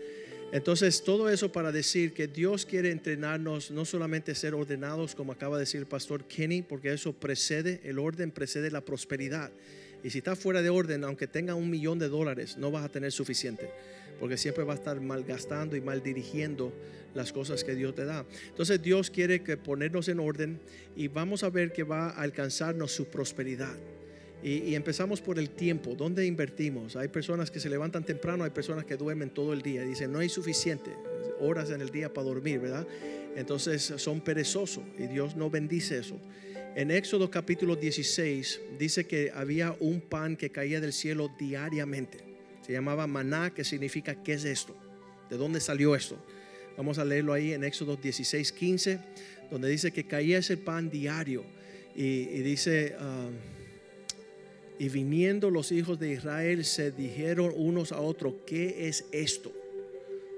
Entonces, todo eso para decir que Dios quiere entrenarnos, no solamente ser ordenados, como acaba de decir el pastor Kenny, porque eso precede, el orden precede la prosperidad. Y si estás fuera de orden, aunque tenga un millón de dólares, no vas a tener suficiente, porque siempre va a estar malgastando y mal dirigiendo las cosas que Dios te da. Entonces Dios quiere que ponernos en orden y vamos a ver que va a alcanzarnos su prosperidad. Y, y empezamos por el tiempo, ¿dónde invertimos? Hay personas que se levantan temprano, hay personas que duermen todo el día. Dicen, no hay suficiente horas en el día para dormir, ¿verdad? Entonces son perezosos y Dios no bendice eso. En Éxodo capítulo 16 dice que había un pan que caía del cielo diariamente. Se llamaba maná, que significa ¿qué es esto? ¿De dónde salió esto? Vamos a leerlo ahí en Éxodo 16, 15, donde dice que caía ese pan diario. Y, dice, ah, y viniendo los hijos de Israel se dijeron unos a otros, ¿qué es esto?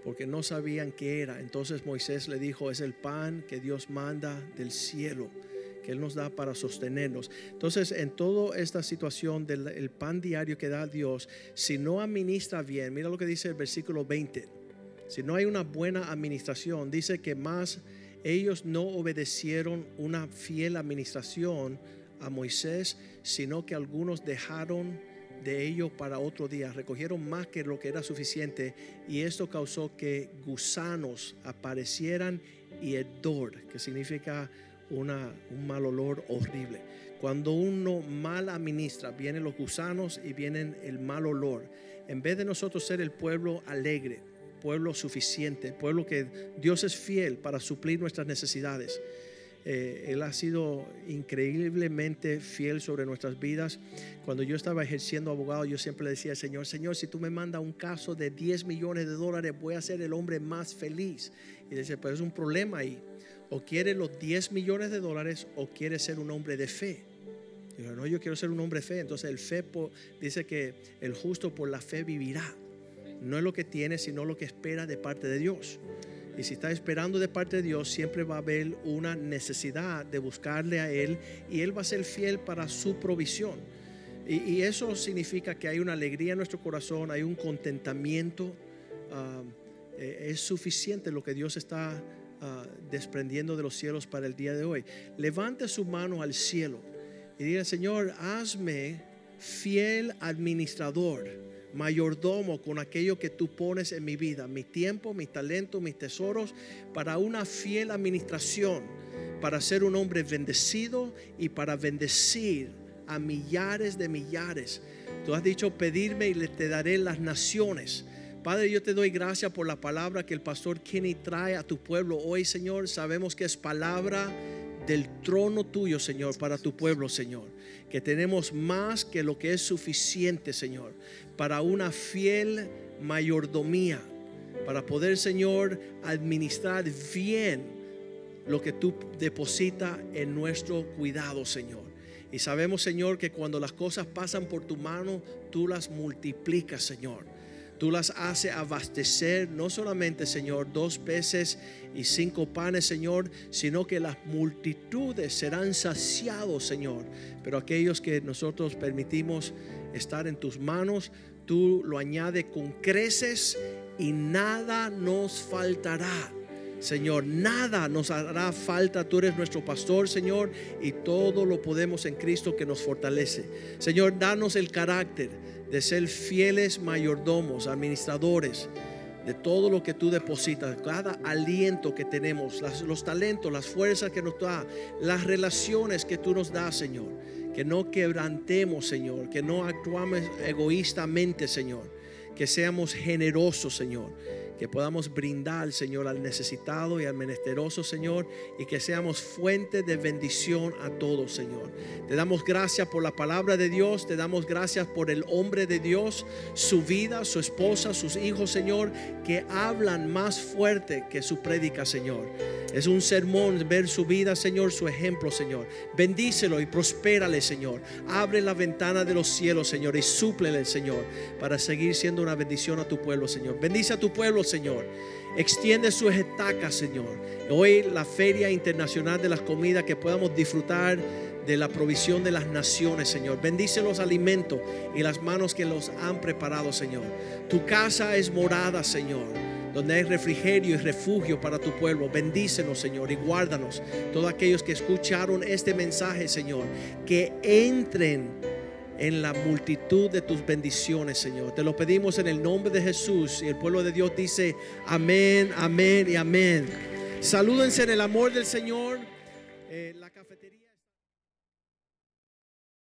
Porque no sabían qué era. Entonces Moisés le dijo, es el pan que Dios manda del cielo, que Él nos da para sostenernos. Entonces, en toda esta situación del el pan diario que da Dios, si no administra bien, mira lo que dice el versículo 20, si no hay una buena administración, dice que más ellos no obedecieron una fiel administración a Moisés, sino que algunos dejaron de ello para otro día, recogieron más que lo que era suficiente y esto causó que gusanos aparecieran y hedor, que significa un mal olor horrible. Cuando uno mal administra, vienen los gusanos y vienen el mal olor. En vez de nosotros ser el pueblo alegre, pueblo suficiente, pueblo que Dios es fiel para suplir nuestras necesidades. Eh, él ha sido increíblemente fiel sobre nuestras vidas. Cuando yo estaba ejerciendo abogado, yo siempre le decía Señor, Señor, si tú me mandas un caso de 10 millones de dólares, voy a ser el hombre más feliz. Y dice, pero es un problema ahí. O quiere los 10 millones de dólares o quiere ser un hombre de fe. Yo, no, yo quiero ser un hombre de fe. Entonces el fe dice que el justo por la fe vivirá. No es lo que tiene, sino lo que espera de parte de Dios. Y si está esperando de parte de Dios, siempre va a haber una necesidad de buscarle a Él y Él va a ser fiel para su provisión. Y, y eso significa que hay una alegría en nuestro corazón, hay un contentamiento. ah, eh, es suficiente lo que Dios está ah, desprendiendo de los cielos para el día de hoy. Levante su mano al cielo y diga, Señor, hazme fiel administrador mayordomo con aquello que tú pones en mi vida, mi tiempo, mis talentos, mis tesoros, para una fiel administración, para ser un hombre bendecido y para bendecir a millares de millares. Tú has dicho pedirme y te daré las naciones. Padre, yo te doy gracias por la palabra que el pastor Kenny trae a tu pueblo hoy, Señor. Sabemos que es palabra del trono tuyo, Señor, para tu pueblo, Señor. Que tenemos más que lo que es suficiente, Señor, para una fiel mayordomía, para poder, Señor, administrar bien lo que tú depositas en nuestro cuidado, Señor. Y sabemos, Señor, que cuando las cosas pasan por tu mano, tú las multiplicas, Señor. Tú las haces abastecer, no solamente, Señor, dos peces y cinco panes, Señor, sino que las multitudes serán saciados, Señor. Pero aquellos que nosotros permitimos estar en tus manos, tú lo añades con creces y nada nos faltará. Señor, nada nos hará falta. Tú eres nuestro pastor, Señor, y todo lo podemos en Cristo que nos fortalece. Señor, danos el carácter de ser fieles mayordomos, administradores de todo lo que tú depositas, cada aliento que tenemos, las- los talentos, las fuerzas que nos da, las relaciones que tú nos das, Señor. Que no quebrantemos, Señor, que no actuamos egoístamente, Señor. Que seamos generosos, Señor que podamos brindar, Señor, al necesitado y al menesteroso, Señor, y que seamos fuente de bendición a todos, Señor. Te damos gracias por la palabra de Dios, te damos gracias por el hombre de Dios, su vida, su esposa, sus hijos, Señor, que hablan más fuerte que su prédica, Señor. Es un sermón ver su vida, Señor, su ejemplo, Señor. Bendícelo y prospérale, Señor. Abre la ventana de los cielos, Señor, y súplele, Señor, para seguir siendo una bendición a tu pueblo, Señor. Bendice a tu pueblo, Señor. Extiende sus estacas, Señor. Hoy la Feria Internacional de las Comidas, que podamos disfrutar de la provisión de las naciones, Señor. Bendice los alimentos y las manos que los han preparado, Señor. Tu casa es morada, Señor donde hay refrigerio y refugio para tu pueblo. Bendícenos, Señor, y guárdanos. Todos aquellos que escucharon este mensaje, Señor, que entren en la multitud de tus bendiciones, Señor. Te lo pedimos en el nombre de Jesús. Y el pueblo de Dios dice, amén, amén y amén. Salúdense en el amor del Señor. Eh, la cafetería.